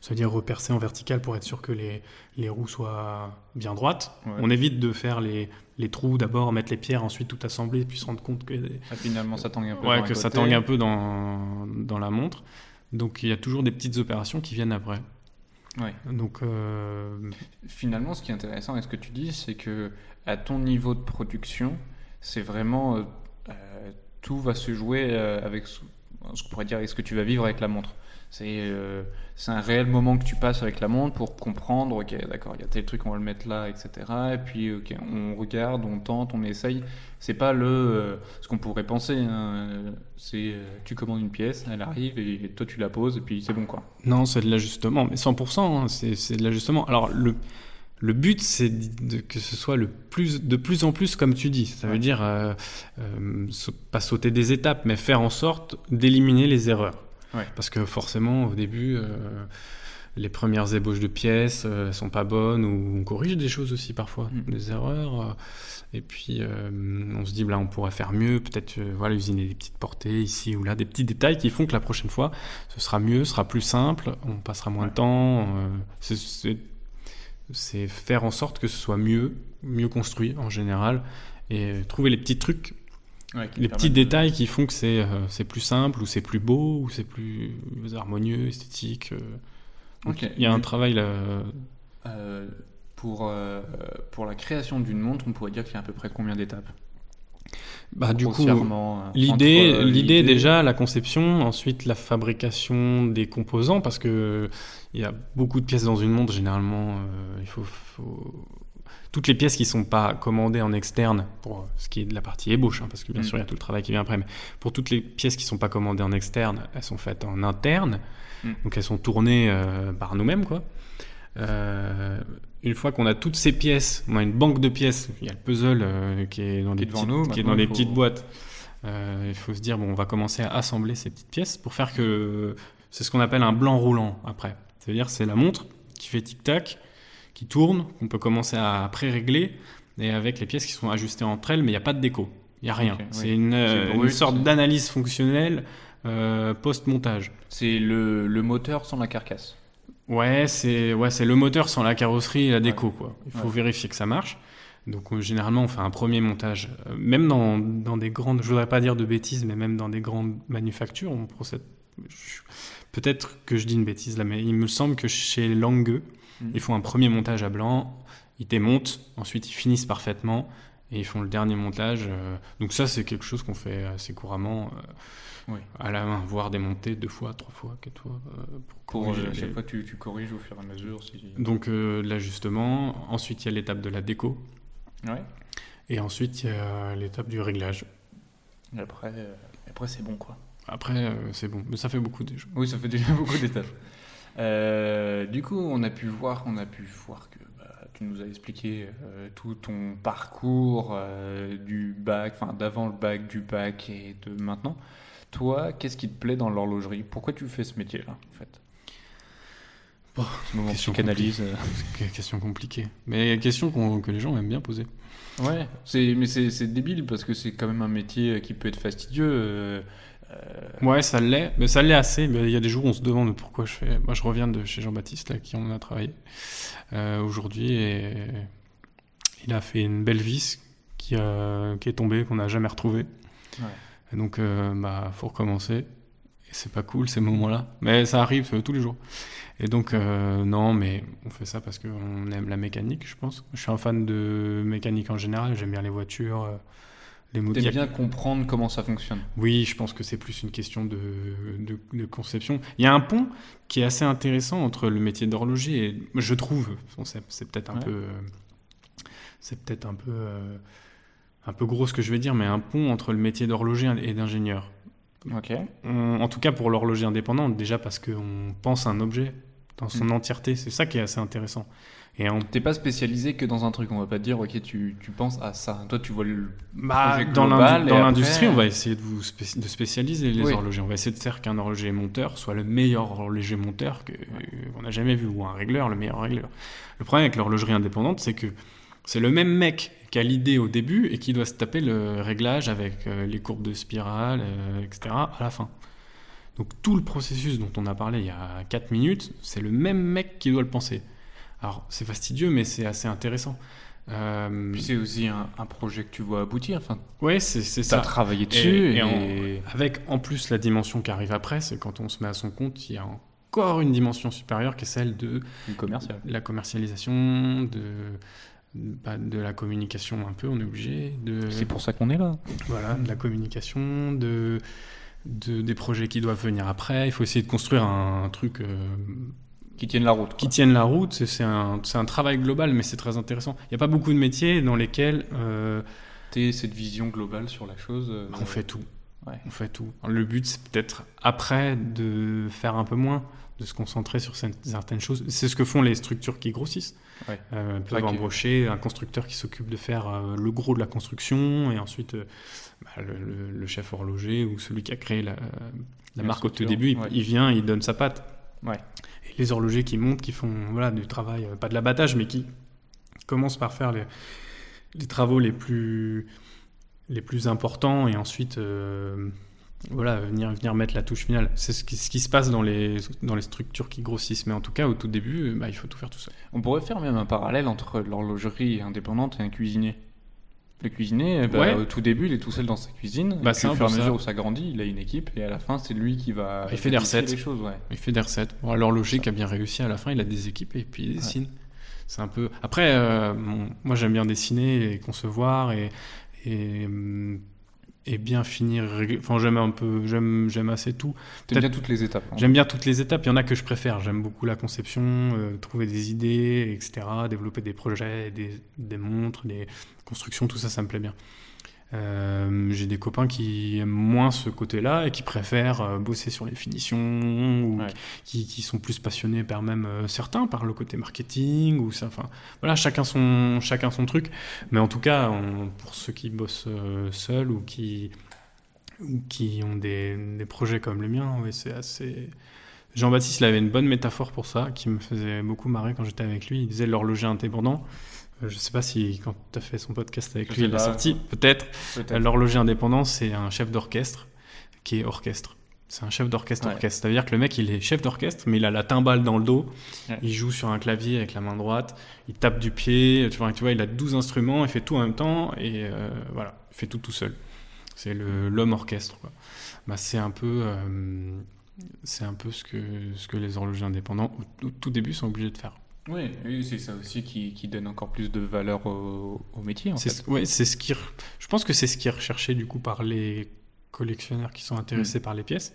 S2: Ça veut dire repercer en vertical pour être sûr que les, les roues soient bien droites. On évite de faire les, les trous d'abord, mettre les pierres, ensuite tout assembler, puis se rendre compte que...
S1: Ah, finalement, ça tangue un peu.
S2: Ouais, que ça tangue un peu dans, dans la montre. Donc il y a toujours des petites opérations qui viennent après.
S1: Ouais.
S2: Donc euh...
S1: finalement, ce qui est intéressant avec ce que tu dis, c'est que à ton niveau de production, c'est vraiment euh, euh tout va se jouer avec ce, qu'on pourrait dire avec ce que tu vas vivre avec la montre. C'est euh, un réel moment que tu passes avec la montre pour comprendre, ok, d'accord, il y a tel truc, on va le mettre là, etc. Et puis, ok, on regarde, on tente, on essaye. C'est pas le euh, ce qu'on pourrait penser. Hein. C'est euh, tu commandes une pièce, elle arrive et, toi tu la poses et puis c'est bon quoi.
S2: Non, c'est de l'ajustement, mais 100%, hein, c'est de l'ajustement. Alors le le but, c'est que ce soit le plus, de plus en plus comme tu dis. Ça veut dire euh, pas sauter des étapes, mais faire en sorte d'éliminer les erreurs. Parce que forcément, au début, euh, les premières ébauches de pièces euh, sont pas bonnes ou on corrige des choses aussi parfois, mm. des erreurs. Euh, et puis on se dit, là, on pourrait faire mieux, peut-être voilà, usiner des petites portées ici ou là, des petits détails qui font que la prochaine fois, ce sera mieux, ce sera plus simple, on passera moins de temps. c'est faire en sorte que ce soit mieux, mieux construit en général, et trouver les petits trucs les petits détails qui font que c'est euh, plus simple, ou c'est plus beau, ou c'est plus harmonieux, esthétique. Euh. Il y a un travail là.
S1: Euh, pour, pour la création d'une montre, on pourrait dire qu'il y a à peu près combien d'étapes?
S2: Bah, du coup, l'idée, l'idée déjà, la conception, ensuite la fabrication des composants, parce que il y a beaucoup de pièces dans une montre. Généralement, il faut, faut toutes les pièces qui sont pas commandées en externe, pour ce qui est de la partie ébauche, hein, parce que bien
S1: Mm.
S2: sûr il y a tout le travail qui vient après, mais pour toutes les pièces qui sont pas commandées en externe, elles sont faites en interne,
S1: Mm.
S2: donc elles sont tournées euh, par nous-mêmes, quoi. Euh, une fois qu'on a toutes ces pièces, on a une banque de pièces, il y a le puzzle euh, qui est dans
S1: Qui devant
S2: petites,
S1: nous,
S2: qui est dans
S1: faut-
S2: petites boîtes. Euh, il faut se dire bon, on va commencer à assembler ces petites pièces pour faire que c'est ce qu'on appelle un blanc roulant après. C'est-à-dire c'est la montre qui fait tic tac, qui tourne, qu'on peut commencer à pré-régler et avec les pièces qui sont ajustées entre elles, mais il n'y a pas de déco, il n'y a rien. C'est
S1: oui.
S2: une, euh, une sorte d'analyse fonctionnelle euh, post-montage.
S1: C'est le, le moteur sans la carcasse.
S2: Ouais, c'est ouais, c'est le moteur sans la carrosserie et la déco quoi. Il faut
S1: Ouais.
S2: vérifier que ça marche. Donc euh, généralement on fait un premier montage, Euh, même dans, dans des grandes, je voudrais pas dire de bêtises, mais même dans des grandes manufactures, on procède. je- Peut-être que je dis une bêtise là, mais il me semble que chez Lange, Ils font un premier montage à blanc, ils démontent, ensuite ils finissent parfaitement et ils font le dernier montage. euh, donc ça c'est quelque chose qu'on fait assez couramment euh,
S1: Oui.
S2: à la main, voire démonter deux fois, trois fois, quatre fois euh, pour corriger les-
S1: chaque fois, tu, tu corriges au fur et à mesure. Si...
S2: donc euh, l'ajustement, ensuite il y a l'étape de la déco,
S1: Ouais.
S2: et ensuite il y a l'étape du réglage.
S1: Et après, après c'est bon, quoi.
S2: Après c'est bon, mais ça fait beaucoup déjà.
S1: Oui, ça fait déjà (laughs) beaucoup d'étapes. Euh, du coup, on a pu voir, on a pu voir que bah, tu nous as expliqué euh, tout ton parcours euh, du bac, enfin d'avant le bac, du bac et de maintenant. Toi, qu'est-ce qui te plaît dans l'horlogerie? Pourquoi tu fais ce métier-là, en fait?
S2: Bon,
S1: Ce moment
S2: question une (laughs) question compliquée, mais question que les gens aiment bien poser.
S1: Ouais, c'est, mais c'est, c'est débile parce que c'est quand même un métier qui peut être fastidieux. Euh, euh,
S2: Ouais, ça l'est, mais ça l'est assez. Mais il y a des jours où on se demande pourquoi je fais. Moi, je reviens de chez Jean-Baptiste, là, qui on a travaillé euh, aujourd'hui, et il a fait une belle vis qui, a- qui est tombée, qu'on n'a jamais retrouvée.
S1: Ouais.
S2: Et donc, euh, bah, faut recommencer. Et c'est pas cool ces moments-là, mais ça arrive euh, tous les jours. Et donc, euh, non, mais on fait ça parce qu'on aime la mécanique, je pense. Je suis un fan de mécanique en général. J'aime bien les voitures,
S1: T'aimes bien comprendre comment ça fonctionne.
S2: Oui, je pense que c'est plus une question de, de, de conception. Il y a un pont qui est assez intéressant entre le métier d'horloger et, je trouve, bon, c'est peut-être un
S1: Ouais.
S2: peu, c'est peut-être un peu, euh, un peu gros ce que je vais dire, mais un pont entre le métier d'horloger et d'ingénieur.
S1: Ok.
S2: On- en tout cas pour l'horloger indépendant, déjà parce qu'on pense un objet dans son
S1: Mm.
S2: entièreté. C'est ça qui est assez intéressant. Et en
S1: T'es pas spécialisé que dans un truc. On va pas te dire, ok, tu, tu penses à ça. Toi, tu vois le.
S2: Bah,
S1: projet
S2: dans
S1: global,
S2: dans
S1: après-
S2: l'industrie, on va essayer de vous spé- de spécialiser les
S1: Oui.
S2: horlogers. On va essayer de faire qu'un horloger monteur soit le meilleur horloger monteur que- qu'on a jamais vu, ou un régleur, le meilleur régleur. Le problème avec l'horlogerie indépendante, c'est que c'est le même mec qui a l'idée au début et qui doit se taper le réglage avec euh, les courbes de spirale, euh, etc. à la fin. Donc tout le processus dont on a parlé il y a 4 minutes, c'est le même mec qui doit le penser. Alors c'est fastidieux, mais c'est assez intéressant. Euh,
S1: Puis c'est aussi un, un projet que tu vois aboutir. Enfin,
S2: ouais, c'est c'est
S1: t'as
S2: ça.
S1: travaillé dessus.
S2: Et-
S1: Et,
S2: et en- Avec en plus la dimension qui arrive après, c'est quand on se met à son compte, il y a encore une dimension supérieure qui est celle de
S1: commercial.
S2: la commercialisation, de, bah, de la communication un peu, on est obligé, de,
S1: C'est pour ça qu'on est là.
S2: voilà, de la communication, de, de- des projets qui doivent venir après. Il faut essayer de construire un, truc euh,
S1: Qui tiennent la route.
S2: qui
S1: quoi.
S2: tienne la route. C'est- un, travail global, mais c'est très intéressant. Il n'y a pas beaucoup de métiers dans lesquels euh,
S1: cette vision globale sur la chose. euh,
S2: on fait tout.
S1: Ouais.
S2: On fait tout. Le but, c'est peut-être après de faire un peu moins, de se concentrer sur cer- certaines choses. C'est ce que font les structures qui grossissent.
S1: Ouais.
S2: Euh, ils peuvent
S1: Ok.
S2: embaucher un constructeur qui s'occupe de faire euh, le gros de la construction et ensuite euh, bah, le, le- le chef horloger ou celui qui a créé la, marque au tout début, il,
S1: ouais.
S2: il vient, il donne sa patte. Les horlogers qui montent, qui font voilà, du travail, euh, pas de l'abattage, mais qui commencent par faire les, travaux les plus, les plus importants et ensuite euh, voilà, venir, venir mettre la touche finale. C'est ce qui, ce qui se passe dans les, dans les structures qui grossissent. Mais en tout cas, au tout début, euh, bah, il faut tout faire tout seul.
S1: On pourrait faire même un parallèle entre l'horlogerie indépendante et un cuisinier. Le cuisinier, eh ben,
S2: Ouais.
S1: au tout début, il est tout seul dans sa cuisine.
S2: Bah, c'est
S1: au fur et à mesure où ça grandit, il a une équipe et à la fin, c'est lui qui va.
S2: Il fait des recettes.
S1: Les choses, ouais.
S2: Il fait des recettes. Bon, l'horloger qui a bien réussi à la fin, il a des équipes et puis il dessine. C'est un peu. Après, euh, bon, moi j'aime bien dessiner et concevoir et, et hum, et bien finir. Enfin, j'aime un peu, j'aime, j'aime assez tout.
S1: J'aime bien toutes les étapes.
S2: Hein. J'aime bien toutes les étapes. Il y en a que je préfère. J'aime beaucoup la conception, euh, trouver des idées, etc. Développer des projets, des, des montres, des constructions, tout ça, ça me plaît bien. Euh, j'ai des copains qui aiment moins ce côté-là et qui préfèrent euh, bosser sur les finitions ou qui, qui, sont plus passionnés par même euh, certains par le côté marketing ou ça. Enfin, voilà, chacun son chacun son truc. Mais en tout cas, pour ceux qui bossent seuls ou qui ou qui ont des, des projets comme les miens, oui, c'est assez. Jean-Baptiste, il avait une bonne métaphore pour ça, qui me faisait beaucoup marrer quand j'étais avec lui. Il disait l'horloger indépendant. Euh, je ne sais pas si quand tu as fait son podcast avec lui, il est sorti. Peut-être. L'horloger indépendant, c'est un chef d'orchestre qui est orchestre. C'est un chef d'orchestre orchestre. C'est-à-dire que le mec, il est chef d'orchestre, mais il a la timbale dans le dos. Il joue sur un clavier avec la main droite. Il tape du pied. Tu vois, tu vois il a 12 instruments. Il fait tout en même temps. Et euh, voilà, il fait tout tout seul. C'est l'homme orchestre. Bah, c'est un peu. Euh, c'est un peu ce que, ce que les horlogers indépendants, au tout début, sont obligés de faire.
S1: Oui, c'est ça aussi qui, qui, donne encore plus de valeur au, métier.
S2: c'est ouais, c'est ce qui, je pense que c'est ce qui est recherché du coup par les collectionneurs qui sont intéressés mm. par les pièces.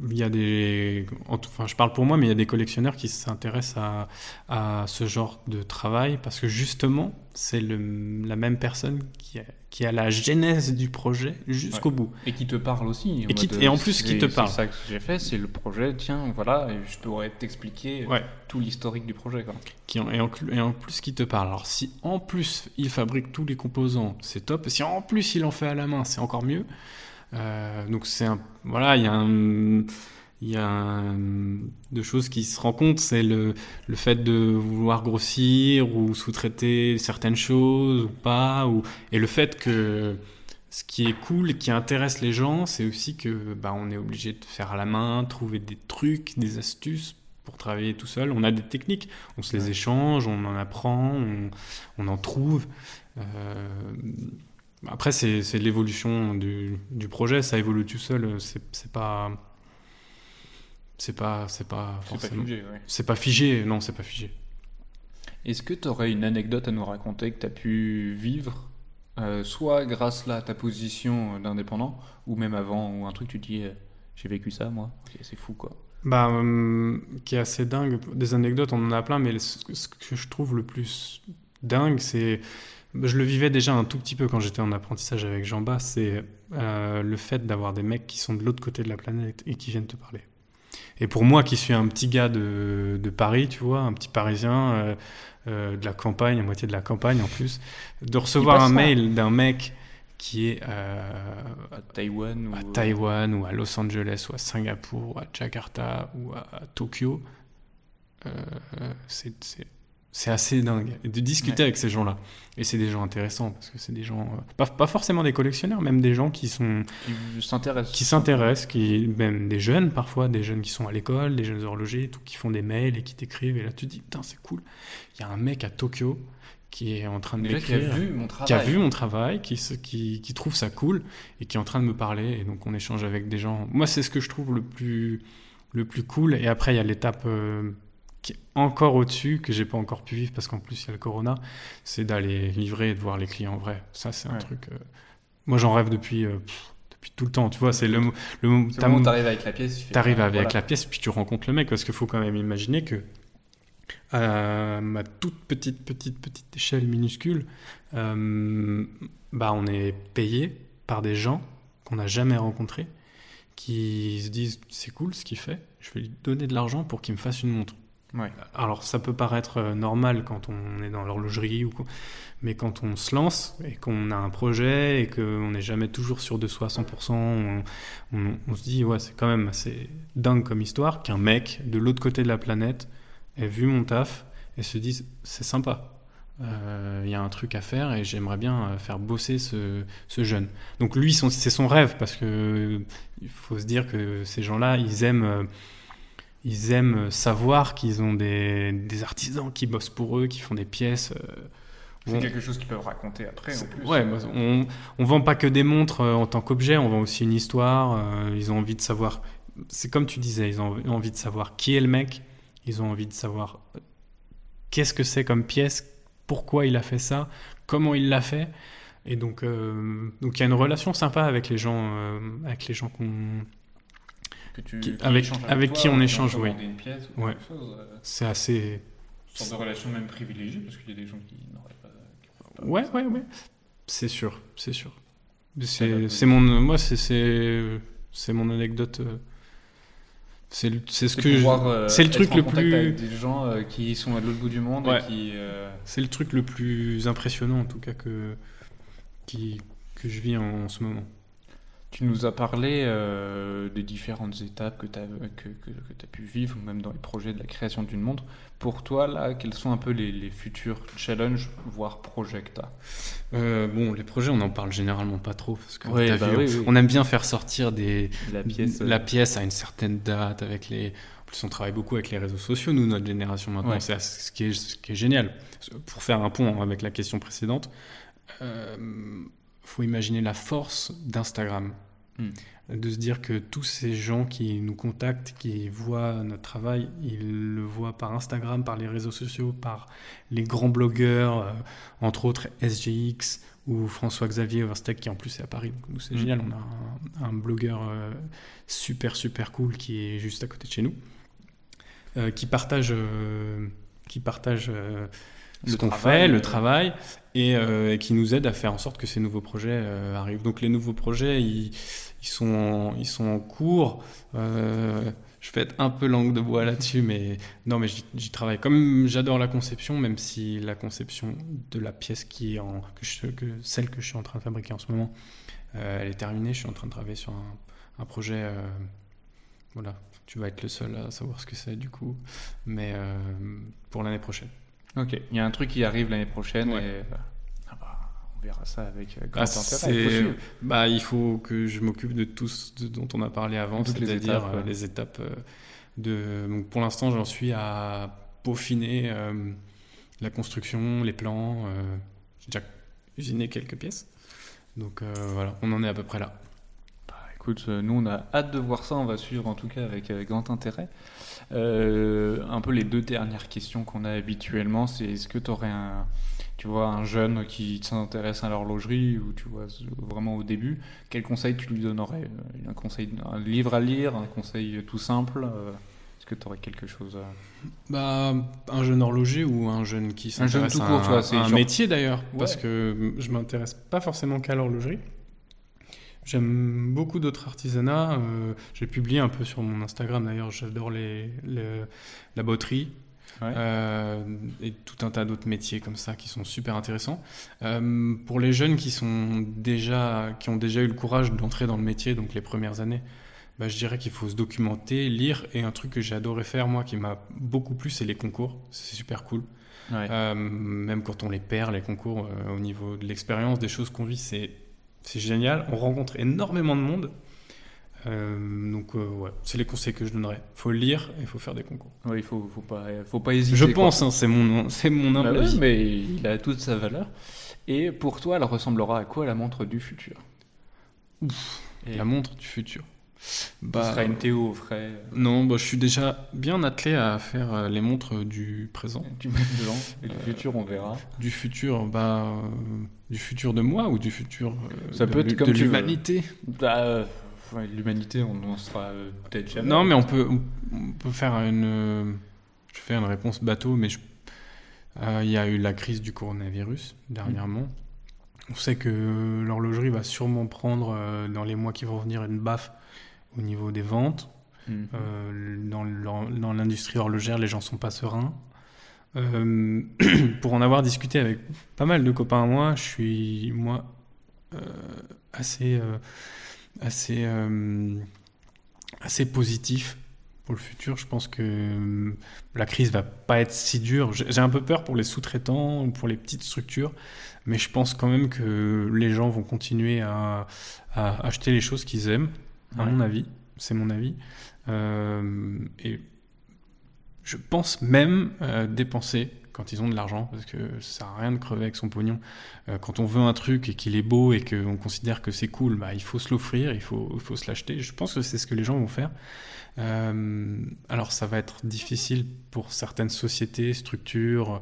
S2: Il y a des, enfin, je parle pour moi, mais il y a des collectionneurs qui s'intéressent à, à, ce genre de travail parce que justement, c'est la même personne qui a, qui a la genèse du projet jusqu'au bout.
S1: Et qui te parle aussi.
S2: Et, qui, et en plus, qui te parle.
S1: C'est ça que j'ai fait, c'est le projet, tiens, voilà, et je pourrais t'expliquer tout l'historique du projet. Quoi.
S2: Qui, et, en, et en plus, qui te parle. Alors, si en plus, il fabrique tous les composants, c'est top. Si en plus, il en fait à la main, c'est encore mieux. Euh, donc c'est un, voilà, il y a un, il y a deux choses qui se rencontrent, c'est le, le fait de vouloir grossir ou sous-traiter certaines choses ou pas, ou, et le fait que ce qui est cool et qui intéresse les gens, c'est aussi que bah, on est obligé de faire à la main, trouver des trucs, des astuces pour travailler tout seul. On a des techniques, on se les échange, on en apprend, on, on en trouve. Euh, après, c'est l'évolution du, du, projet, ça évolue tout seul. C'est pas. C'est pas, c'est pas
S1: forcément. C'est pas figé,
S2: C'est pas figé, non, c'est pas figé.
S1: Est-ce que tu aurais une anecdote à nous raconter que tu as pu vivre, euh, soit grâce là à ta position d'indépendant, ou même avant, ou un truc tu dis, euh, j'ai vécu ça moi, c'est fou quoi.
S2: Bah, hum, qui est assez dingue. Des anecdotes, on en a plein, mais ce que je trouve le plus dingue, c'est je le vivais déjà un tout petit peu quand j'étais en apprentissage avec Jean Bas, c'est euh, le fait d'avoir des mecs qui sont de l'autre côté de la planète et qui viennent te parler. Et pour moi, qui suis un petit gars de, de Paris, tu vois, un petit Parisien euh, euh, de la campagne, à moitié de la campagne en plus, de recevoir un mail d'un mec qui est
S1: à Taïwan,
S2: ou... à Taïwan ou à Los Angeles ou à Singapour ou à Jakarta ou à, Tokyo, c'est c'est assez dingue de discuter avec ces gens-là. Et c'est des gens intéressants parce que c'est des gens, euh, pas, forcément des collectionneurs, même des gens qui sont.
S1: Qui s'intéressent.
S2: Qui s'intéressent, qui, même des jeunes parfois, des jeunes qui sont à l'école, des jeunes horlogers, tout, qui font des mails et qui t'écrivent. Et là, tu te dis, putain, c'est cool. Il y a un mec à Tokyo qui est en train de m'écrire.
S1: Qui a vu mon travail.
S2: Qui a vu mon travail, qui, qui, qui, trouve ça cool et qui est en train de me parler. Et donc, on échange avec des gens. Moi, c'est ce que je trouve le plus, le plus cool. Et après, il y a l'étape. Euh, qui est encore au-dessus, que j'ai pas encore pu vivre parce qu'en plus il y a le corona, c'est d'aller livrer et de voir les clients en vrai. Ça, c'est un truc. Euh, moi, j'en rêve depuis. Euh, depuis tout le temps, tu vois, c'est le,
S1: le moment où t'arrives avec la pièce.
S2: Tu arrives avec la pièce, puis tu rencontres le mec, parce qu'il faut quand même imaginer que à ma toute petite, petite, petite échelle minuscule, euh, bah, on est payé par des gens qu'on n'a jamais rencontrés, qui se disent c'est cool ce qu'il fait, je vais lui donner de l'argent pour qu'il me fasse une montre. Alors ça peut paraître euh, normal quand on est dans l'horlogerie, ou mais quand on se lance et qu'on a un projet et qu'on n'est jamais toujours sûr de soi à 100%, on, se dit ouais c'est quand même assez dingue comme histoire qu'un mec de l'autre côté de la planète ait vu mon taf et se dise c'est sympa. Euh, il y a un truc à faire et j'aimerais bien euh, faire bosser ce, jeune. Donc lui, c'est son rêve parce que il faut se dire que ces gens-là, ils aiment ils aiment savoir qu'ils ont des, des, artisans qui bossent pour eux, qui font des pièces. Euh,
S1: c'est quelque chose qu'ils peuvent raconter après. En plus.
S2: Ouais, on, on vend pas que des montres euh, en tant qu'objet, on vend aussi une histoire. Euh, ils ont envie de savoir. C'est comme tu disais, ils ont envie de savoir qui est le mec. Ils ont envie de savoir qu'est-ce que c'est comme pièce, pourquoi il a fait ça, comment il l'a fait. Et donc, euh, donc il y a une relation sympa avec les gens, euh, avec les gens qu'on,
S1: Que tu,
S2: Qui-
S1: qui
S2: avec-
S1: échangent
S2: avec
S1: toi,
S2: qui on échange, oui.
S1: une pièce ou
S2: Ouais.
S1: quelque chose, euh,
S2: c'est assez.
S1: une sorte de relation même privilégiée, parce qu'il y a des gens qui n'auraient pas. pas
S2: Ouais, ouais, ouais. C'est sûr, c'est sûr. C'est, mon, moi, c'est, mon anecdote. euh, C'est, ce que je-
S1: euh,
S2: c'est le truc le plus-
S1: avec des gens euh, qui sont à l'autre bout du monde
S2: Ouais.
S1: euh,
S2: c'est le truc le plus impressionnant en tout cas que qui, que je vis en, en ce moment.
S1: Tu nous as parlé euh, des différentes étapes que tu as, que, que, que as pu vivre, même dans les projets de la création d'une montre. Pour toi, là, quels sont un peu les, les futurs challenges, voire projets que tu as
S2: Euh, bon, les projets, on n'en parle généralement pas trop parce que
S1: Ouais, bah
S2: vu,
S1: oui, oui.
S2: on aime bien faire sortir des
S1: La pièce. euh,
S2: la pièce à une certaine date avec les. En plus, on travaille beaucoup avec les réseaux sociaux, nous, notre génération maintenant.
S1: Ouais.
S2: C'est ce qui est ce qui est génial. Pour faire un pont avec la question précédente, euh, faut imaginer la force d'Instagram.
S1: Hmm.
S2: De se dire que tous ces gens qui nous contactent, qui voient notre travail, ils le voient par Instagram, par les réseaux sociaux, par les grands blogueurs, euh, entre autres SGX ou François-Xavier Oversteck qui en plus est à Paris. Donc c'est
S1: Mm.
S2: génial, on a un, un blogueur euh, super super cool qui est juste à côté de chez nous, euh, qui partage, qui partage ce qu'on
S1: travail,
S2: fait,
S1: euh.
S2: le travail, et, euh, et qui nous aide à faire en sorte que ces nouveaux projets euh, arrivent. Donc les nouveaux projets, ils, ils sont, en, ils sont en cours. Euh, je vais être un peu langue de bois là-dessus, (laughs) mais non, mais j'y travaille. Comme j'adore la conception, même si la conception de la pièce qui est en, que je- que, celle que je suis en train de fabriquer en ce moment, euh, elle est terminée. Je suis en train de travailler sur un, un projet. euh, voilà, tu vas être le seul à savoir ce que c'est du coup, mais euh, pour l'année prochaine.
S1: Ok, il y a un truc qui arrive l'année prochaine
S2: Ouais.
S1: et euh, ah bah, on verra ça avec euh, grand
S2: Ah,
S1: intérêt.
S2: Bah, il faut que je m'occupe de tout ce dont on a parlé avant,
S1: les
S2: c'est-à-dire euh,
S1: ouais.
S2: les étapes de. Donc, pour l'instant, j'en suis à peaufiner euh, la construction, les plans. euh, J'ai déjà usiné quelques pièces. Donc euh, voilà, on en est à peu près là.
S1: Bah, écoute, nous on a hâte de voir ça, on va suivre en tout cas avec euh, grand intérêt. Un peu les deux dernières questions qu'on a habituellement, c'est est-ce que tu aurais un, tu vois, un jeune qui s'intéresse à l'horlogerie ou tu vois vraiment au début, quel conseil tu lui donnerais? Euh, Un conseil, un livre à lire, un conseil tout simple euh, Est-ce que tu aurais quelque chose à...
S2: Bah, un jeune horloger ou un jeune qui
S1: Un
S2: s'intéresse à
S1: court,
S2: un,
S1: vois,
S2: à un
S1: genre-
S2: métier d'ailleurs, parce que je m'intéresse pas forcément qu'à l'horlogerie. J'aime beaucoup d'autres artisanats. euh, J'ai publié un peu sur mon Instagram d'ailleurs. J'adore les, les- la botterie
S1: Ouais.
S2: euh, et tout un tas d'autres métiers comme ça qui sont super intéressants. Euh, pour les jeunes qui sont déjà, qui ont déjà eu le courage d'entrer dans le métier, donc les premières années, bah, je dirais qu'il faut se documenter, lire. Et un truc que j'ai adoré faire moi, qui m'a beaucoup plu, c'est les concours. C'est super cool.
S1: Ouais.
S2: Même quand on les perd, les concours, au niveau de l'expérience, des choses qu'on vit, c'est c'est génial. On rencontre énormément de monde. Euh, donc, euh, ouais, c'est les conseils que je donnerais. faut lire et il faut faire des concours.
S1: Ouais, il faut, faut pas, faut pas hésiter.
S2: Je pense, hein, c'est mon, c'est mon
S1: Bah
S2: humble
S1: ouais, mais il a toute sa valeur. Et pour toi, elle ressemblera à quoi la montre du futur? Et
S2: La montre du futur.
S1: ce
S2: Bah,
S1: sera une Théo au frais.
S2: Non, bah, je suis déjà bien attelé à faire euh, les montres du présent.
S1: Mets (laughs) dedans. Et du futur, on verra.
S2: Du futur, bah, euh, du futur de moi ou du futur euh,
S1: Ça
S2: de
S1: peut être
S2: l'hu-
S1: comme
S2: de
S1: tu veux.
S2: l'humanité.
S1: Bah, euh, ouais, L'humanité, on n'en sera euh, peut-être jamais.
S2: Non, mais on peut, on peut faire une. Je fais une réponse bateau, mais je- il y a eu la crise du coronavirus dernièrement. On sait que l'horlogerie va sûrement prendre dans les mois qui vont venir une baffe au niveau des ventes. Euh, dans l'hor- dans l'industrie horlogère, les gens sont pas sereins. Euh, (clears throat) pour en avoir discuté avec pas mal de copains à moi, je suis moi euh, assez euh, assez assez positif pour le futur. Je pense que la crise va pas être si dure. J'ai un peu peur pour les sous-traitants ou pour les petites structures, mais je pense quand même que les gens vont continuer à, à acheter les choses qu'ils aiment, à
S1: Ouais.
S2: mon avis. C'est mon avis. Et je pense même euh, dépenser quand ils ont de l'argent, parce que ça sert à rien de crever avec son pognon. Euh, quand on veut un truc et qu'il est beau et qu'on considère que c'est cool, bah, il faut se l'offrir, il faut, il faut se l'acheter. Je pense que c'est ce que les gens vont faire. Euh, alors ça va être difficile pour certaines sociétés, structures,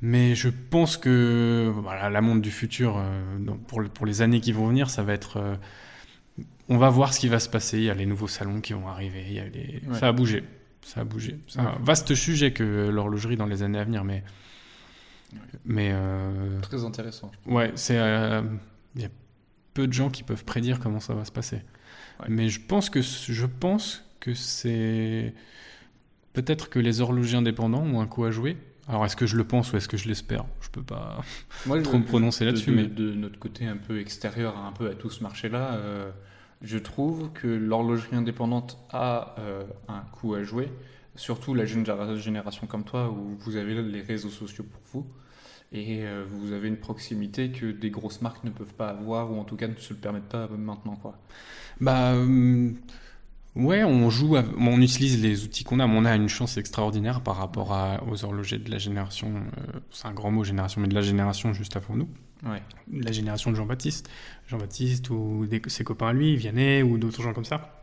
S2: Mais je pense que voilà, la montre du futur, pour, pour, les années qui vont venir, ça va être. on va voir ce qui va se passer. Il y a les nouveaux salons qui vont arriver. Il y a les... Ça a bougé. Ça a bougé. C'est un vaste sujet que l'horlogerie dans les années à venir. Mais. mais
S1: Très intéressant.
S2: Ouais, c'est. Il y a peu de gens qui peuvent prédire comment ça va se passer. Mais je pense que je pense que c'est peut-être que les horlogers indépendants ont un coup à jouer. Alors est-ce que je le pense ou est-ce que je l'espère? Je peux pas (laughs) trop me prononcer là-dessus.
S1: Mais de notre côté un peu extérieur, un peu à tout ce marché-là, euh, je trouve que l'horlogerie indépendante a euh, un coup à jouer. Surtout la jeune génération comme toi, où vous avez les réseaux sociaux pour vous et euh, vous avez une proximité que des grosses marques ne peuvent pas avoir ou en tout cas ne se le permettent pas maintenant quoi.
S2: Bah euh, ouais, on joue, on utilise les outils qu'on a, mais on a une chance extraordinaire par rapport à, aux horlogers de la génération, euh, c'est un grand mot génération, mais de la génération juste avant nous.
S1: Ouais.
S2: La génération de Jean-Baptiste, Jean-Baptiste ou ses copains à lui, Vianney ou d'autres gens comme ça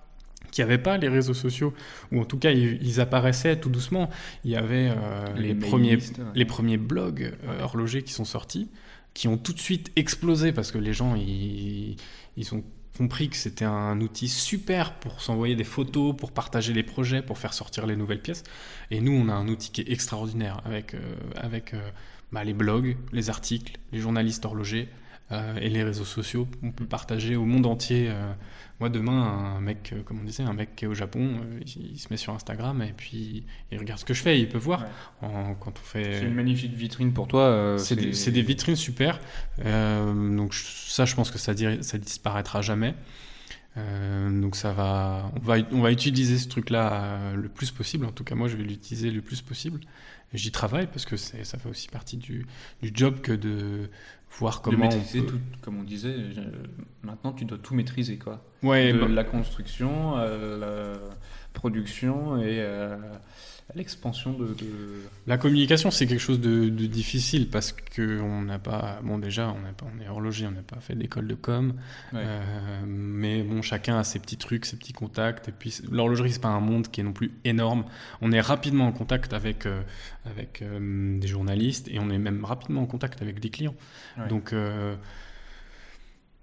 S2: qui n'avaient pas les réseaux sociaux, ou en tout cas ils, apparaissaient tout doucement. Il y avait euh, les, premiers, les premiers blogs euh, horlogers qui sont sortis, qui ont tout de suite explosé parce que les gens ils, ils ont compris que c'était un outil super pour s'envoyer des photos, pour partager les projets, pour faire sortir les nouvelles pièces. Et nous, on a un outil qui est extraordinaire avec, euh, avec bah, les blogs, les articles, les journalistes horlogers, euh, et les réseaux sociaux. On peut partager au monde entier. Euh, moi, demain, un mec, euh, comme on disait, un mec qui est au Japon, il, se met sur Instagram et puis il regarde ce que je fais. Il peut voir quand on fait.
S1: C'est une magnifique vitrine pour toi.
S2: c'est des, vitrines super. donc ça, je pense que ça, ça disparaîtra jamais. donc ça va, on va, on va utiliser ce truc-là le plus possible. En tout cas, moi, je vais l'utiliser le plus possible. J'y travaille parce que ça fait aussi partie du, du job que de voir comment.
S1: tout, comme on disait, maintenant tu dois tout maîtriser quoi.
S2: Ouais,
S1: de bah la construction, la production et l'expansion de,
S2: La communication, c'est quelque chose de, difficile parce que on n'a pas, bon déjà, on, pas, on est horloger, on n'a pas fait d'école de com, euh, mais bon, chacun a ses petits trucs, ses petits contacts, et puis l'horlogerie c'est pas un monde qui est non plus énorme. On est rapidement en contact avec euh, avec euh, des journalistes et on est même rapidement en contact avec des clients. Donc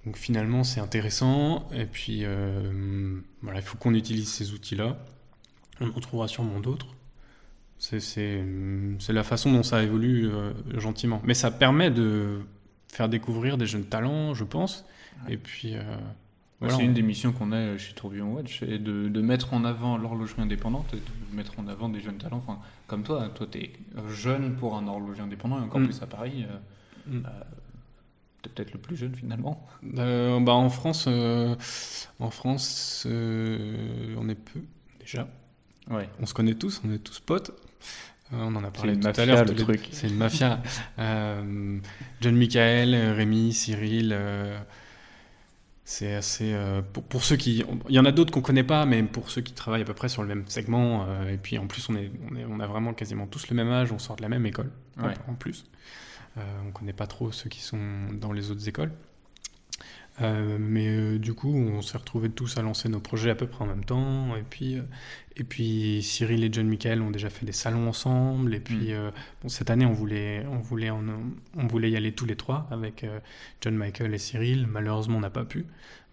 S2: donc finalement, c'est intéressant. Et puis, voilà, il faut qu'on utilise ces outils-là. On en trouvera sûrement d'autres. C'est la façon dont ça évolue euh, gentiment. Mais ça permet de faire découvrir des jeunes talents, je pense. Et puis. Euh,
S1: c'est une des missions qu'on a chez Tourbillon Watch, et de, de, mettre en avant l'horlogerie indépendante et de mettre en avant des jeunes talents. Enfin, comme toi, toi, tu es jeune pour un horloger indépendant, et encore mm. plus à Paris. Euh, mm. Peut-être le plus jeune finalement.
S2: bah en France, en France, on est peu déjà.
S1: Ouais.
S2: On se connaît tous, on est tous potes. Euh, on en a parlé tout à l'heure.
S1: le.
S2: C'est une mafia. euh, John Michael, Rémi, Cyril. Euh, c'est assez. Euh, pour, pour, ceux qui. Il y en a d'autres qu'on connaît pas, mais pour ceux qui travaillent à peu près sur le même segment. et puis en plus, on, est, on, est, on, a vraiment quasiment tous le même âge, on sort de la même école. En, plus. On connaît pas trop ceux qui sont dans les autres écoles. Euh, mais euh, du coup, on s'est retrouvés tous à lancer nos projets à peu près en même temps. Et puis, euh, et puis Cyril et John Michael ont déjà fait des salons ensemble. Et puis, mm. bon, cette année, on voulait, on, voulait on voulait y aller tous les trois avec John Michael et Cyril. Malheureusement, on n'a pas pu.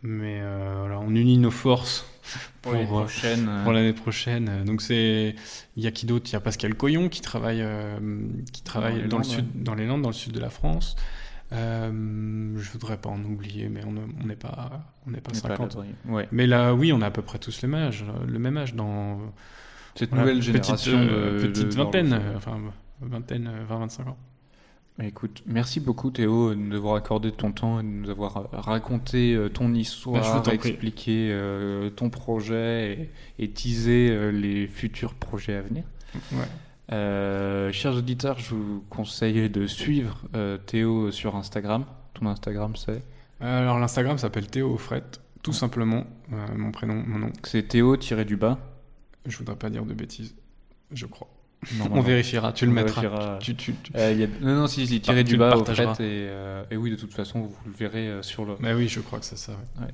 S2: Mais voilà, on unit nos forces (laughs)
S1: pour, l'année prochaine.
S2: Pour l'année prochaine. Donc, c'est il y a qui d'autre? Il y a Pascal Coyon qui travaille, qui travaille dans, le sud, dans les Landes, dans le sud de la France. Euh, je voudrais pas en oublier, mais on n'est pas, on n'est pas 50.
S1: ouais.
S2: Mais là, oui, on a à peu près tous le même âge, le même âge dans
S1: cette nouvelle génération.
S2: Euh, petite vingtaine, enfin vingtaine, 20-25 ans.
S1: Écoute, merci beaucoup Théo de nous avoir accordé ton temps et de nous avoir raconté euh, ton histoire, bah, expliqué ton projet et, et teasé les futurs projets à venir.
S2: Ouais.
S1: Euh, chers auditeurs, je vous conseille de suivre euh, Théo sur Instagram. Ton Instagram, c'est?
S2: Alors, l'Instagram s'appelle Théo Offret, tout simplement. Euh, mon prénom, mon nom.
S1: C'est Théo tiré du bas
S2: Je voudrais pas dire de bêtises, je crois. On vérifiera, tu le
S1: On
S2: mettras.
S1: vérifiera.
S2: Tu, tu, tu-
S1: Euh, il y a... Non, non, si, si, tiré du bas au fait. Et, euh, et oui, de toute façon, vous le verrez euh, sur le.
S2: Mais oui, je crois que c'est ça. ouais.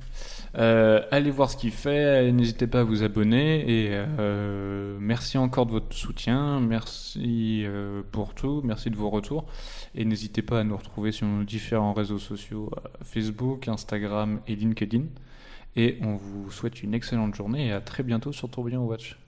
S1: Euh, allez voir ce qu'il fait, n'hésitez pas à vous abonner et euh, merci encore de votre soutien, merci euh, pour tout, merci de vos retours et n'hésitez pas à nous retrouver sur nos différents réseaux sociaux euh, Facebook, Instagram et LinkedIn et on vous souhaite une excellente journée et à très bientôt sur Tourbillon Watch.